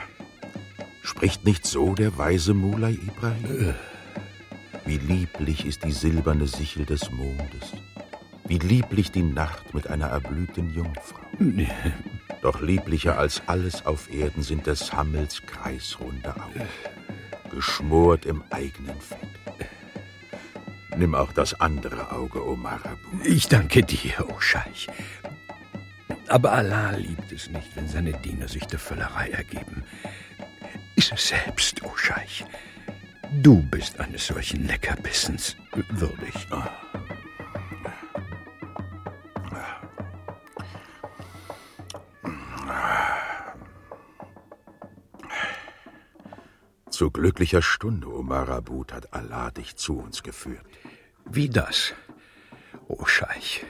Spricht nicht so der weise Mulay Ibrahim? Wie lieblich ist die silberne Sichel des Mondes. Wie lieblich die Nacht mit einer erblühten Jungfrau. Doch lieblicher als alles auf Erden sind des Hammels kreisrunde Augen, geschmort im eigenen Fett. Nimm auch das andere Auge, O Marabu. Ich danke dir, O Scheich. Aber Allah liebt es nicht, wenn seine Diener sich der Völlerei ergeben. Iss es selbst, O Scheich. Du bist eines solchen Leckerbissens würdig. Zu glücklicher Stunde, O Marabut, hat Allah dich zu uns geführt. Wie das, O Scheich?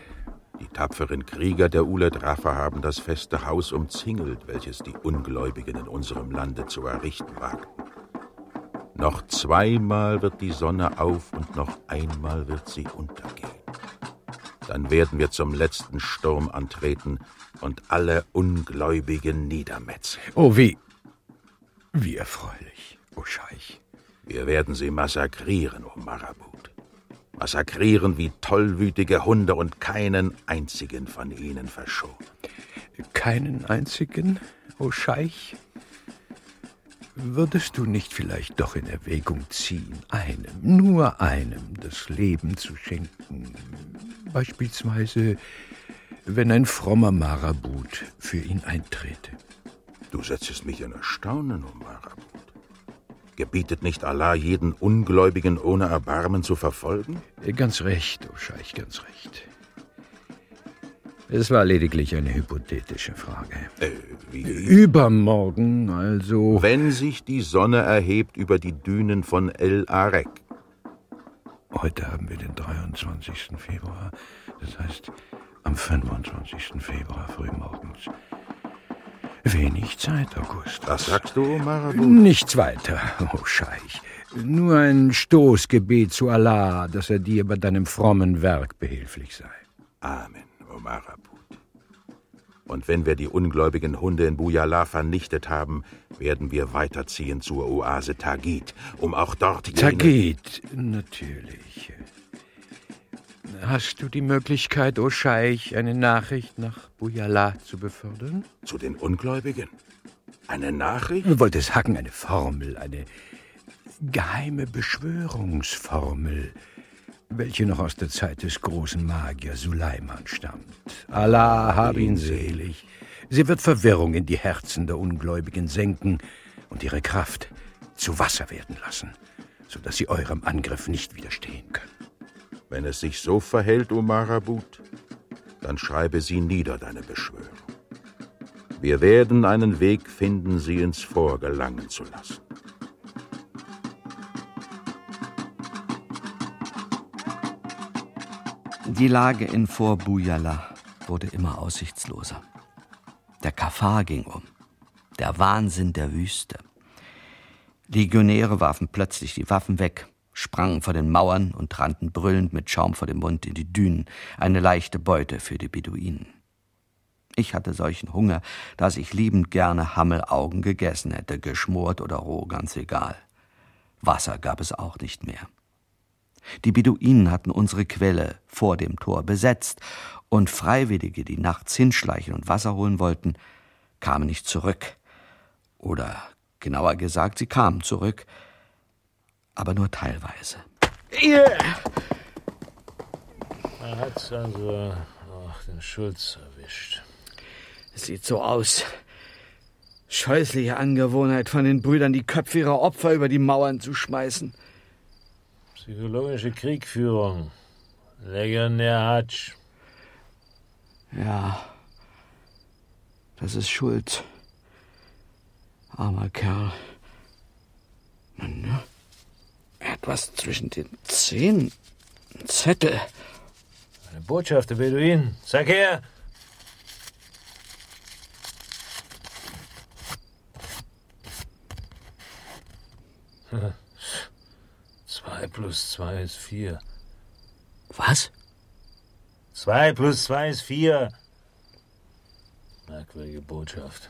Die tapferen Krieger der Ulet Rafa haben das feste Haus umzingelt, welches die Ungläubigen in unserem Lande zu errichten wagten. Noch zweimal wird die Sonne auf und noch einmal wird sie untergehen. Dann werden wir zum letzten Sturm antreten und alle Ungläubigen niedermetzen. Oh, wie. Wie erfreulich, O Scheich. Wir werden sie massakrieren, O Marabut. Massakrieren wie tollwütige Hunde und keinen einzigen von ihnen verschonen. Keinen einzigen, O Scheich? Würdest du nicht vielleicht doch in Erwägung ziehen, einem, nur einem, das Leben zu schenken? Beispielsweise, wenn ein frommer Marabut für ihn eintrete. Du setzest mich in Erstaunen, O Marabut. Gebietet nicht Allah, jeden Ungläubigen ohne Erbarmen zu verfolgen? Ganz recht, O Scheich, ganz recht. Es war lediglich eine hypothetische Frage. Äh, wie? Übermorgen, also. Wenn sich die Sonne erhebt über die Dünen von El Arek. Heute haben wir den 23. Februar. Das heißt, am 25. Februar frühmorgens. Wenig Zeit, August. Was sagst du, Marabut? Nichts weiter, O oh Scheich. Nur ein Stoßgebet zu Allah, dass er dir bei deinem frommen Werk behilflich sei. Amen, O Marabut. Und wenn wir die ungläubigen Hunde in Bujala vernichtet haben, werden wir weiterziehen zur Oase Tagit, um auch dort jene... Tagit, natürlich. Hast du die Möglichkeit, O Scheich, eine Nachricht nach Bujala zu befördern? Zu den Ungläubigen? Eine Nachricht? Du wolltest hacken, eine Formel, eine geheime Beschwörungsformel, welche noch aus der Zeit des großen Magier Suleiman stammt. Allah hab ihn selig. Sie wird Verwirrung in die Herzen der Ungläubigen senken und ihre Kraft zu Wasser werden lassen, sodass sie eurem Angriff nicht widerstehen können. Wenn es sich so verhält, O Marabut, dann schreibe sie nieder, deine Beschwörung. Wir werden einen Weg finden, sie ins Fort gelangen zu lassen. Die Lage in Fort Bujala wurde immer aussichtsloser. Der Kafar ging um. Der Wahnsinn der Wüste. Legionäre warfen plötzlich die Waffen weg, sprangen vor den Mauern und rannten brüllend mit Schaum vor dem Mund in die Dünen, eine leichte Beute für die Beduinen. Ich hatte solchen Hunger, dass ich liebend gerne Hammelaugen gegessen hätte, geschmort oder roh, ganz egal. Wasser gab es auch nicht mehr. Die Beduinen hatten unsere Quelle vor dem Tor besetzt, und Freiwillige, die nachts hinschleichen und Wasser holen wollten, kamen nicht zurück. Oder genauer gesagt, sie kamen zurück, aber nur teilweise. Yeah. Er hat also auch den Schulz erwischt. Es sieht so aus. Scheußliche Angewohnheit von den Brüdern, die Köpfe ihrer Opfer über die Mauern zu schmeißen. Psychologische Kriegführung. Legionär Hatsch. Ja, das ist Schuld. Armer Kerl. Mann, ne? Er hat was zwischen den Zähnen. Ein Zettel. Eine Botschaft der Beduinen. Sag her! Zwei plus zwei ist vier. Was? Zwei plus zwei ist vier. Merkwürdige Botschaft.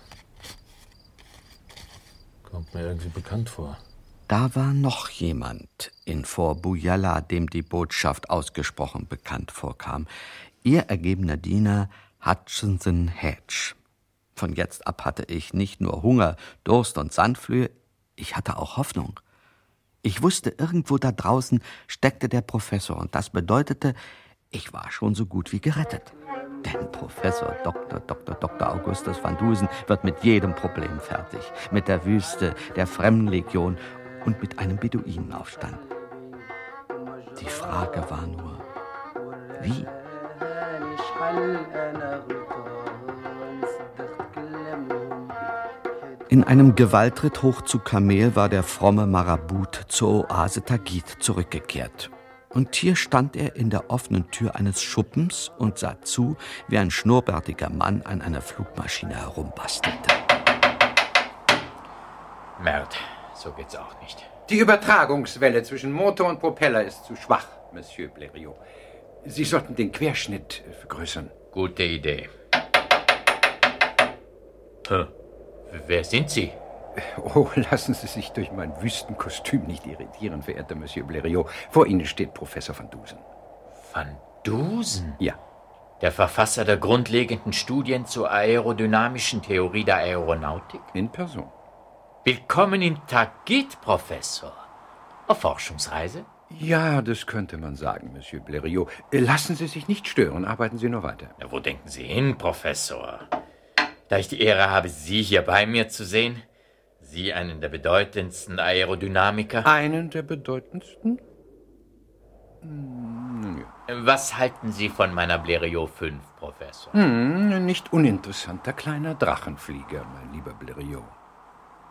Kommt mir irgendwie bekannt vor. Da war noch jemand in Fort Buyala, dem die Botschaft ausgesprochen bekannt vorkam. Ihr ergebener Diener Hutchinson Hedge. Von jetzt ab hatte ich nicht nur Hunger, Durst und Sandflöhe, ich hatte auch Hoffnung. Ich wusste, irgendwo da draußen steckte der Professor, und das bedeutete, ich war schon so gut wie gerettet. Denn Professor Dr. Dr. Dr. Augustus van Dusen wird mit jedem Problem fertig. Mit der Wüste, der Fremdenlegion und mit einem Beduinenaufstand. Die Frage war nur, wie? In einem Gewaltritt hoch zu Kamel war der fromme Marabut zur Oase Tagit zurückgekehrt. Und hier stand er in der offenen Tür eines Schuppens und sah zu, wie ein schnurrbärtiger Mann an einer Flugmaschine herumbastelte. Mert, so geht's auch nicht. Die Übertragungswelle zwischen Motor und Propeller ist zu schwach, Monsieur Blériot. Sie sollten den Querschnitt vergrößern. Gute Idee. Hm. Wer sind Sie? Oh, lassen Sie sich durch mein Wüstenkostüm nicht irritieren, verehrter Monsieur Blériot. Vor Ihnen steht Professor van Dusen. Van Dusen? Ja. Der Verfasser der grundlegenden Studien zur aerodynamischen Theorie der Aeronautik? In Person. Willkommen in Tagit, Professor. Auf Forschungsreise? Ja, das könnte man sagen, Monsieur Blériot. Lassen Sie sich nicht stören, arbeiten Sie nur weiter. Ja, wo denken Sie hin, Professor? Da ich die Ehre habe, Sie hier bei mir zu sehen, Sie einen der bedeutendsten Aerodynamiker. Einen der bedeutendsten? Hm, ja. Was halten Sie von meiner Blériot 5, Professor? Hm, nicht uninteressanter kleiner Drachenflieger, mein lieber Blériot.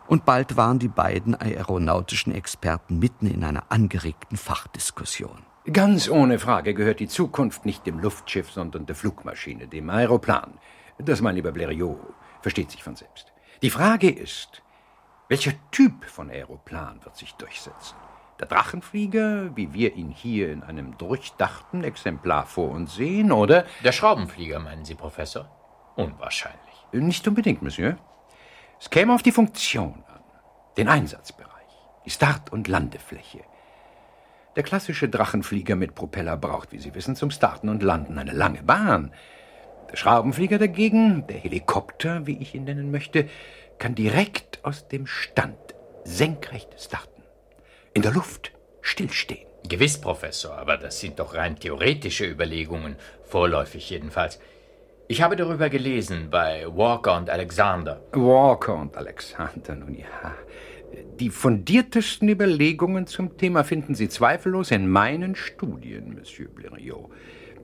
Und bald waren die beiden aeronautischen Experten mitten in einer angeregten Fachdiskussion. Ganz ohne Frage gehört die Zukunft nicht dem Luftschiff, sondern der Flugmaschine, dem Aeroplan. Das, mein lieber Blériot, versteht sich von selbst. Die Frage ist, welcher Typ von Aeroplan wird sich durchsetzen? Der Drachenflieger, wie wir ihn hier in einem durchdachten Exemplar vor uns sehen, oder? Der Schraubenflieger, meinen Sie, Professor? Unwahrscheinlich. Nicht unbedingt, Monsieur. Es käme auf die Funktion an, den Einsatzbereich, die Start- und Landefläche. Der klassische Drachenflieger mit Propeller braucht, wie Sie wissen, zum Starten und Landen eine lange Bahn. Der Schraubenflieger dagegen, der Helikopter, wie ich ihn nennen möchte, kann direkt aus dem Stand senkrecht starten. In der Luft stillstehen. Gewiss, Professor, aber das sind doch rein theoretische Überlegungen, vorläufig jedenfalls. Ich habe darüber gelesen bei Walker und Alexander. Walker und Alexander, nun ja. Die fundiertesten Überlegungen zum Thema finden Sie zweifellos in meinen Studien, Monsieur Blériot.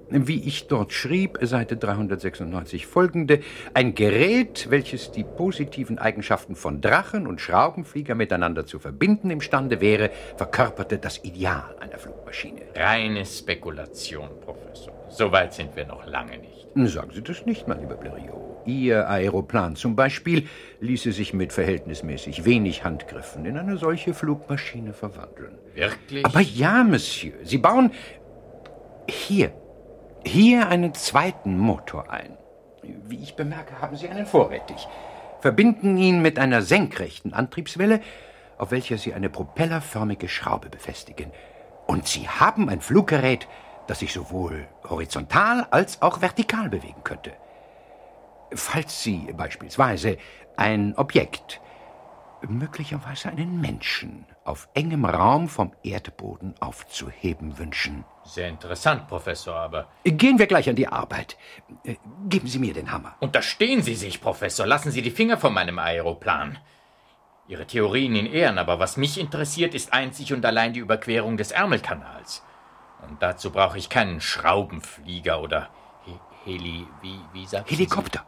Wie ich dort schrieb, Seite 396 folgende, ein Gerät, welches die positiven Eigenschaften von Drachen und Schraubenflieger miteinander zu verbinden imstande wäre, verkörperte das Ideal einer Flugmaschine. Reine Spekulation, Professor. So weit sind wir noch lange nicht. Sagen Sie das nicht, mein lieber Blériot. Ihr Aeroplan zum Beispiel ließe sich mit verhältnismäßig wenig Handgriffen in eine solche Flugmaschine verwandeln. Wirklich? Aber ja, Monsieur. Sie bauen hier, hier einen zweiten Motor ein. Wie ich bemerke, haben Sie einen vorrätig. Verbinden ihn mit einer senkrechten Antriebswelle, auf welcher Sie eine propellerförmige Schraube befestigen. Und Sie haben ein Fluggerät, das sich sowohl horizontal als auch vertikal bewegen könnte. Falls Sie beispielsweise ein Objekt, möglicherweise einen Menschen, auf engem Raum vom Erdboden aufzuheben wünschen. Sehr interessant, Professor, aber. Gehen wir gleich an die Arbeit. Geben Sie mir den Hammer. Unterstehen Sie sich, Professor. Lassen Sie die Finger von meinem Aeroplan. Ihre Theorien in Ehren, aber was mich interessiert, ist einzig und allein die Überquerung des Ärmelkanals. Und dazu brauche ich keinen Schraubenflieger oder He Heli, wie, wie sagt Helikopter.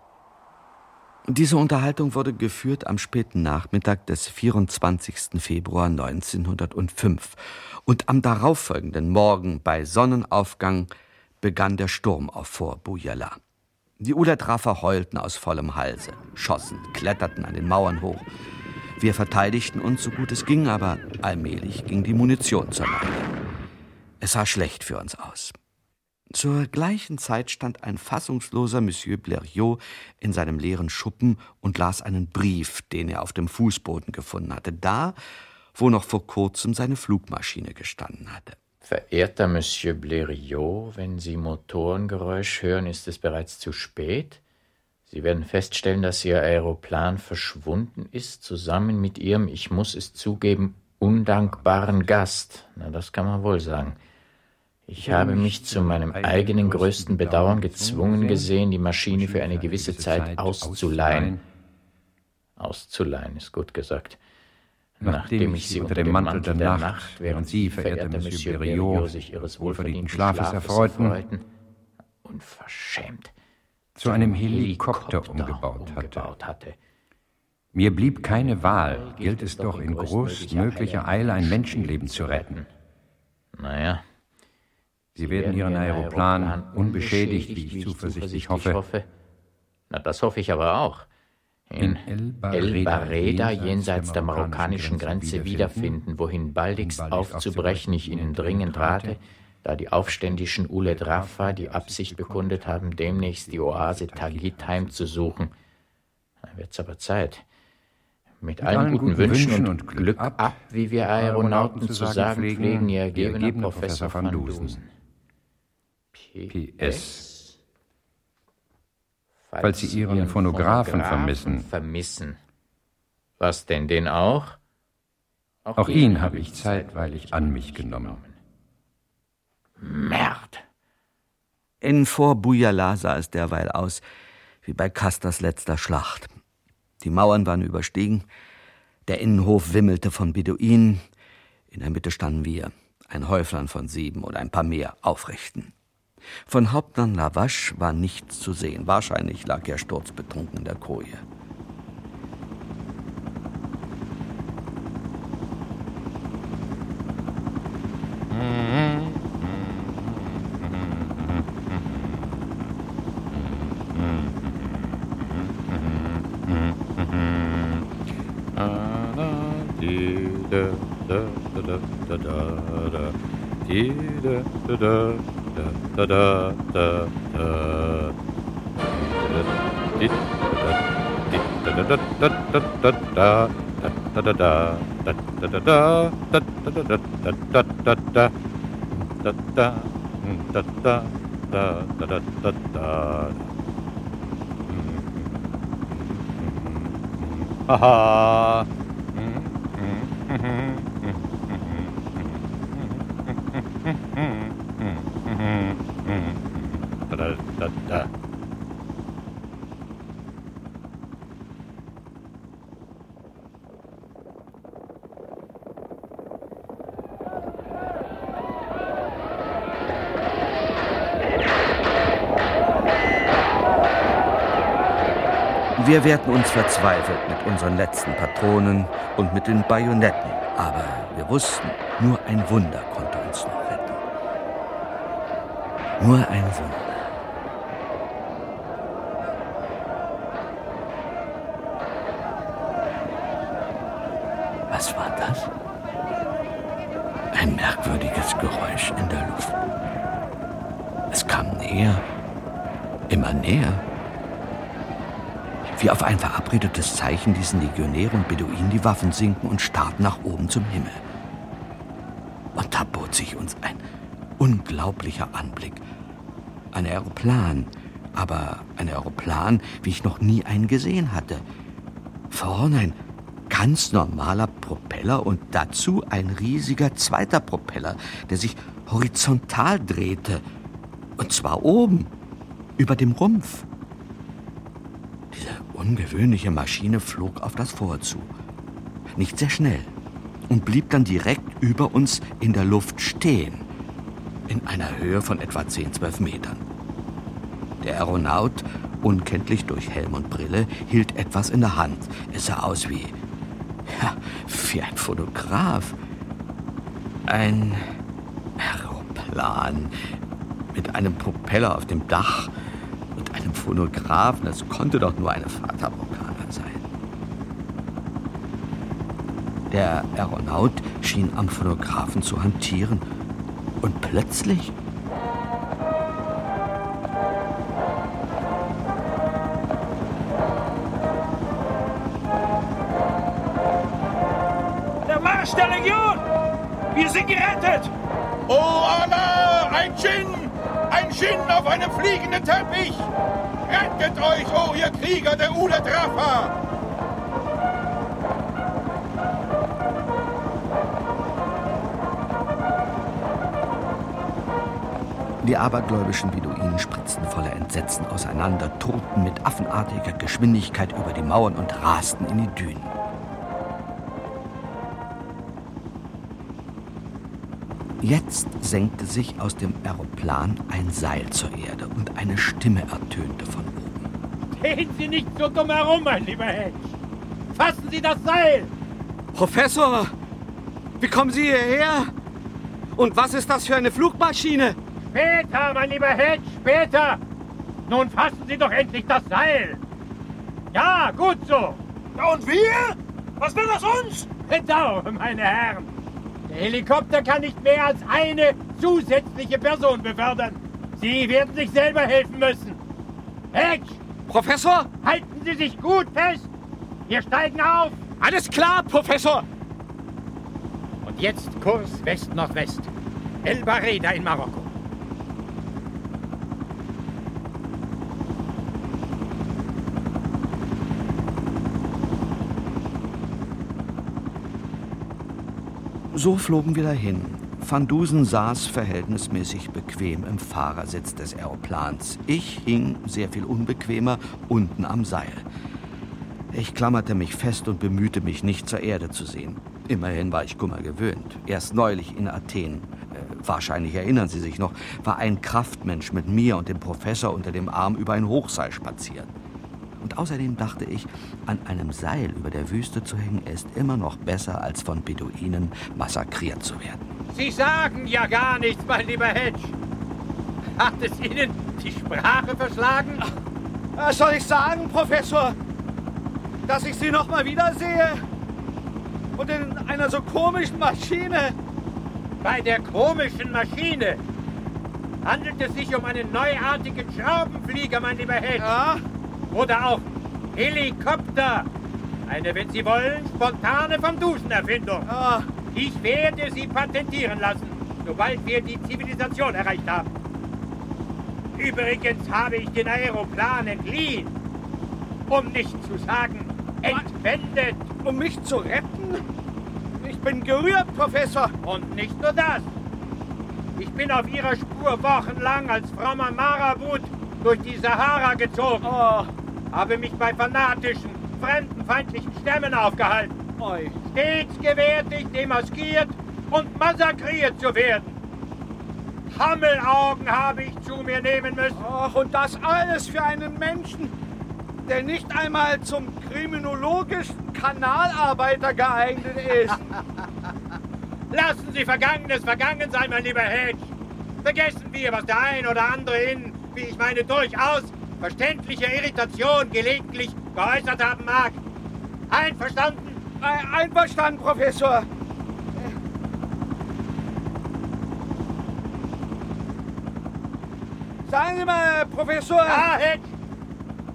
Diese Unterhaltung wurde geführt am späten Nachmittag des 24. Februar 1905 und am darauffolgenden Morgen bei Sonnenaufgang begann der Sturm auf Fort Bujala. Die Uletrafer heulten aus vollem Halse, schossen, kletterten an den Mauern hoch. Wir verteidigten uns so gut es ging, aber allmählich ging die Munition zur Neige. Es sah schlecht für uns aus. Zur gleichen Zeit stand ein fassungsloser Monsieur Blériot in seinem leeren Schuppen und las einen Brief, den er auf dem Fußboden gefunden hatte, da, wo noch vor kurzem seine Flugmaschine gestanden hatte. Verehrter Monsieur Blériot, wenn Sie Motorengeräusch hören, ist es bereits zu spät. Sie werden feststellen, dass Ihr Aeroplan verschwunden ist, zusammen mit Ihrem, ich muss es zugeben, undankbaren Gast. Na, das kann man wohl sagen. Ich habe mich zu meinem eigenen größten Bedauern gezwungen gesehen, die Maschine für eine gewisse Zeit auszuleihen. Auszuleihen ist gut gesagt. Nachdem ich sie unter dem Mantel der Nacht, während Sie, verehrter Monsieur Berriot, sich Ihres wohlverdienten Schlafes erfreuten, unverschämt, zu einem Helikopter umgebaut hatte. Mir blieb keine Wahl, gilt es doch in größtmöglicher Eile ein Menschenleben zu retten. Naja, Sie werden Ihren Aeroplan unbeschädigt, wie ich zuversichtlich hoffe. Na, das hoffe ich aber auch. In El Barreda, jenseits der marokkanischen Grenze, wiederfinden, wohin baldigst aufzubrechen ich Ihnen dringend rate, da die aufständischen Uled Rafa die Absicht bekundet haben, demnächst die Oase Tagit heimzusuchen. Da wird's aber Zeit. Mit, Mit allen guten Wünschen, Wünschen und Glück ab, wie wir Aeronauten zu sagen pflegen, Ihr ergebener Professor van Dusen. PS. Falls Sie Ihren Phonographen vermissen. Vermissen. Was denn, den auch? Auch, auch ihn habe ich zeitweilig an mich genommen. Merd! In Fort Bujala sah es derweil aus, wie bei Casters letzter Schlacht. Die Mauern waren überstiegen, der Innenhof wimmelte von Beduinen, in der Mitte standen wir, ein Häuflein von sieben oder ein paar mehr Aufrechten. Von Hauptmann Lavache war nichts zu sehen. Wahrscheinlich lag er sturzbetrunken in der Koje. da da da da Haha. Da, da da da da Ha ha. Da. Wir wehrten uns verzweifelt mit unseren letzten Patronen und mit den Bajonetten, aber wir wussten, nur ein Wunder konnte uns noch retten. Nur ein Wunder. Was war das? Ein merkwürdiges Geräusch in der Luft. Es kam näher, immer näher. Wie auf ein verabredetes Zeichen ließen Legionäre und Beduinen die Waffen sinken und starrten nach oben zum Himmel. Und da bot sich uns ein unglaublicher Anblick. Ein Aeroplan, aber ein Aeroplan, wie ich noch nie einen gesehen hatte. Vorne ein ganz normaler Propeller und dazu ein riesiger zweiter Propeller, der sich horizontal drehte. Und zwar oben, über dem Rumpf. Ungewöhnliche Maschine flog auf das Fort zu. Nicht sehr schnell und blieb dann direkt über uns in der Luft stehen, in einer Höhe von etwa 10, 12 Metern. Der Aeronaut, unkenntlich durch Helm und Brille, hielt etwas in der Hand. Es sah aus wie. Ja, wie ein Fotograf. Ein Aeroplan mit einem Propeller auf dem Dach einem Phonographen. Das konnte doch nur eine Fata Morgana sein. Der Aeronaut schien am Phonographen zu hantieren. Und plötzlich Der Marsch der Legion! Wir sind gerettet! Oh Allah, ein Djinn! Ein Djinn auf einem fliegenden Teppich! Rettet euch, oh ihr Krieger der Ulet Rafa! Die abergläubischen Beduinen spritzten voller Entsetzen auseinander, tobten mit affenartiger Geschwindigkeit über die Mauern und rasten in die Dünen. Jetzt senkte sich aus dem Aeroplan ein Seil zur Erde und eine Stimme ertönte von oben. Gehen Sie nicht so dumm herum, mein lieber Hedge. Fassen Sie das Seil! Professor, wie kommen Sie hierher? Und was ist das für eine Flugmaschine? Später, mein lieber Hedge, später! Nun fassen Sie doch endlich das Seil! Ja, gut so! Ja, und wir? Was will das uns? Bedauere, meine Herren! Der Helikopter kann nicht mehr als eine zusätzliche Person befördern. Sie werden sich selber helfen müssen. Hedge! Professor? Halten Sie sich gut fest! Wir steigen auf! Alles klar, Professor! Und jetzt Kurs West-Nordwest. El Bareda in Marokko. So flogen wir dahin. Van Dusen saß verhältnismäßig bequem im Fahrersitz des Aeroplans. Ich hing, sehr viel unbequemer, unten am Seil. Ich klammerte mich fest und bemühte mich nicht zur Erde zu sehen. Immerhin war ich Kummer gewöhnt. Erst neulich in Athen, äh, wahrscheinlich erinnern Sie sich noch, war ein Kraftmensch mit mir und dem Professor unter dem Arm über ein Hochseil spaziert. Und außerdem dachte ich, an einem Seil über der Wüste zu hängen, ist immer noch besser, als von Beduinen massakriert zu werden. Sie sagen ja gar nichts, mein lieber Hedge. Hat es Ihnen die Sprache verschlagen? Was soll ich sagen, Professor? Dass ich Sie noch mal wiedersehe? Und in einer so komischen Maschine? Bei der komischen Maschine handelt es sich um einen neuartigen Schraubenflieger, mein lieber Hedge. Ja? Oder auch Helikopter. Eine, wenn Sie wollen, spontane vom Dusen-Erfindung. Ah. Ich werde sie patentieren lassen, sobald wir die Zivilisation erreicht haben. Übrigens habe ich den Aeroplan entliehen. Um nicht zu sagen, entwendet. Um mich zu retten? Ich bin gerührt, Professor. Und nicht nur das. Ich bin auf Ihrer Spur wochenlang als frommer Marabut durch die Sahara gezogen. Oh. Habe mich bei fanatischen, fremdenfeindlichen Stämmen aufgehalten. Oi. Stets gewärtig, demaskiert und massakriert zu werden. Hammelaugen habe ich zu mir nehmen müssen. Ach, und das alles für einen Menschen, der nicht einmal zum kriminologischen Kanalarbeiter geeignet ist. Lassen Sie Vergangenes vergangen sein, mein lieber Hedge. Vergessen wir, was der ein oder andere in, wie ich meine, durchaus verständlicher Irritation gelegentlich geäußert haben mag. Einverstanden? Einverstanden, Professor. Sagen Sie mal, Professor. Ja, Hedge.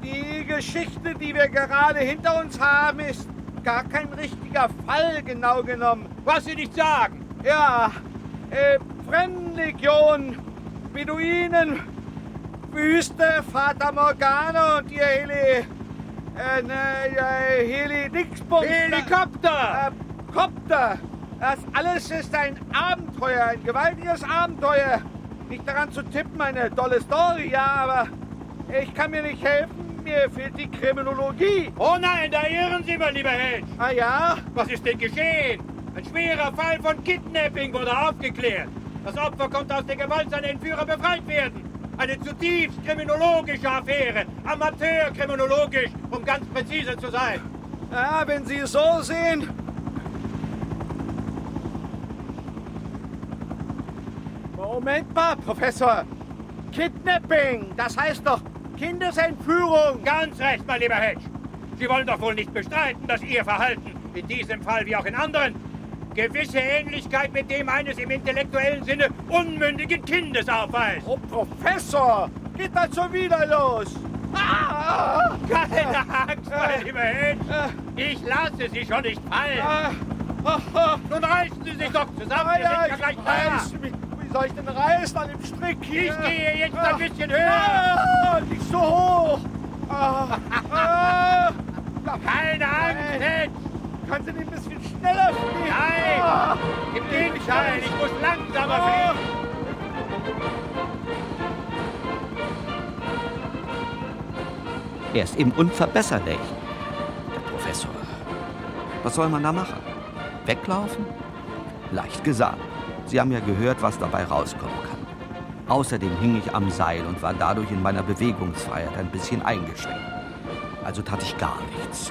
Die Geschichte, die wir gerade hinter uns haben, ist gar kein richtiger Fall, genau genommen. Was Sie nicht sagen. Ja, äh, Fremdenlegion, Beduinen, Wüste, Fata Morgana und ihr Heli... Äh, ne, Heli Dixbums. Helikopter! Äh, Kopter. Das alles ist ein Abenteuer, ein gewaltiges Abenteuer. Nicht daran zu tippen, eine tolle Story, ja, aber ich kann mir nicht helfen. Mir fehlt die Kriminologie. Oh nein, da irren Sie, mein lieber Hedge. Ah ja? Was ist denn geschehen? Ein schwerer Fall von Kidnapping wurde aufgeklärt. Das Opfer konnte aus der Gewalt seiner Entführer befreit werden. Eine zutiefst kriminologische Affäre. Amateurkriminologisch, um ganz präzise zu sein. Ja, wenn Sie es so sehen. Moment mal, Professor. Kidnapping, das heißt doch Kindesentführung. Ganz recht, mein lieber Hedge. Sie wollen doch wohl nicht bestreiten, dass Ihr Verhalten, in diesem Fall wie auch in anderen, gewisse Ähnlichkeit mit dem eines im intellektuellen Sinne unmündigen Kindes aufweist. Oh, Professor, geht das schon wieder los? Ah! Keine Angst, mein lieber Hedge. Ich lasse Sie schon nicht fallen. Nun reißen Sie sich doch zusammen, wir sind ja gleich da. Wie soll ich denn reißen an dem Strick hier? Ich gehe jetzt ein bisschen höher. Ah, nicht so hoch. Ah, ah. Keine Angst, Hedge. Können Sie nicht ein bisschen schneller fliegen? Nein, Ah. im Gegenteil, ich muss langsamer Ah. fliegen. Er ist eben unverbesserlich. Der Professor. Was soll man da machen? Weglaufen? Leicht gesagt. Sie haben ja gehört, was dabei rauskommen kann. Außerdem hing ich am Seil und war dadurch in meiner Bewegungsfreiheit ein bisschen eingeschränkt. Also tat ich gar nichts.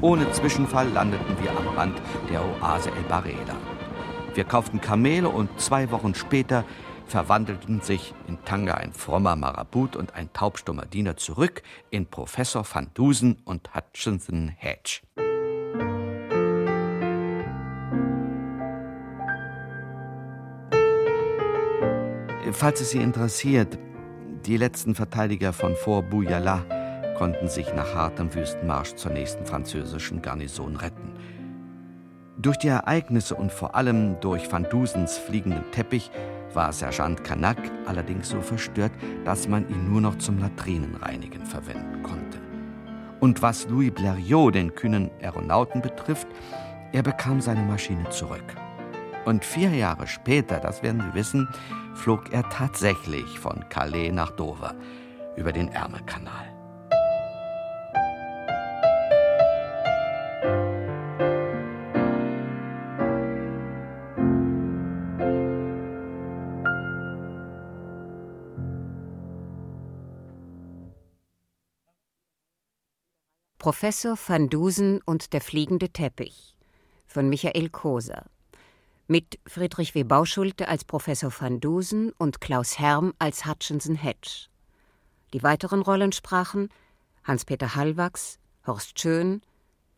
Ohne Zwischenfall landeten wir am Rand der Oase El Bareda. Wir kauften Kamele und zwei Wochen später verwandelten sich in Tanga ein frommer Marabut und ein taubstummer Diener zurück in Professor Van Dusen und Hutchinson Hedge. Falls es Sie interessiert, die letzten Verteidiger von Fort Bouyala konnten sich nach hartem Wüstenmarsch zur nächsten französischen Garnison retten. Durch die Ereignisse und vor allem durch Van Dusens fliegenden Teppich war Sergeant Kanak allerdings so verstört, dass man ihn nur noch zum Latrinenreinigen verwenden konnte. Und was Louis Blériot, den kühnen Aeronauten, betrifft, er bekam seine Maschine zurück. Und vier Jahre später, das werden Sie wissen, flog er tatsächlich von Calais nach Dover über den Ärmelkanal. Professor van Dusen und der fliegende Teppich von Michael Koser mit Friedrich W. Bauschulte als Professor van Dusen und Klaus Herm als Hutchinson Hedge. Die weiteren Rollen sprachen Hans-Peter Hallwachs, Horst Schön,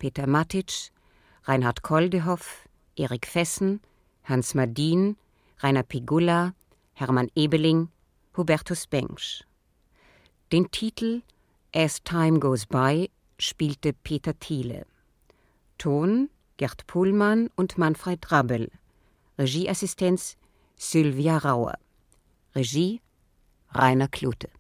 Peter Matic, Reinhard Koldehoff, Erik Fessen, Hans Madin, Rainer Pigulla, Hermann Ebeling, Hubertus Bengsch. Den Titel As Time Goes By spielte Peter Thiele. Ton Gerd Pullmann und Manfred Rabbel. Regieassistenz Sylvia Rauer. Regie Rainer Klute.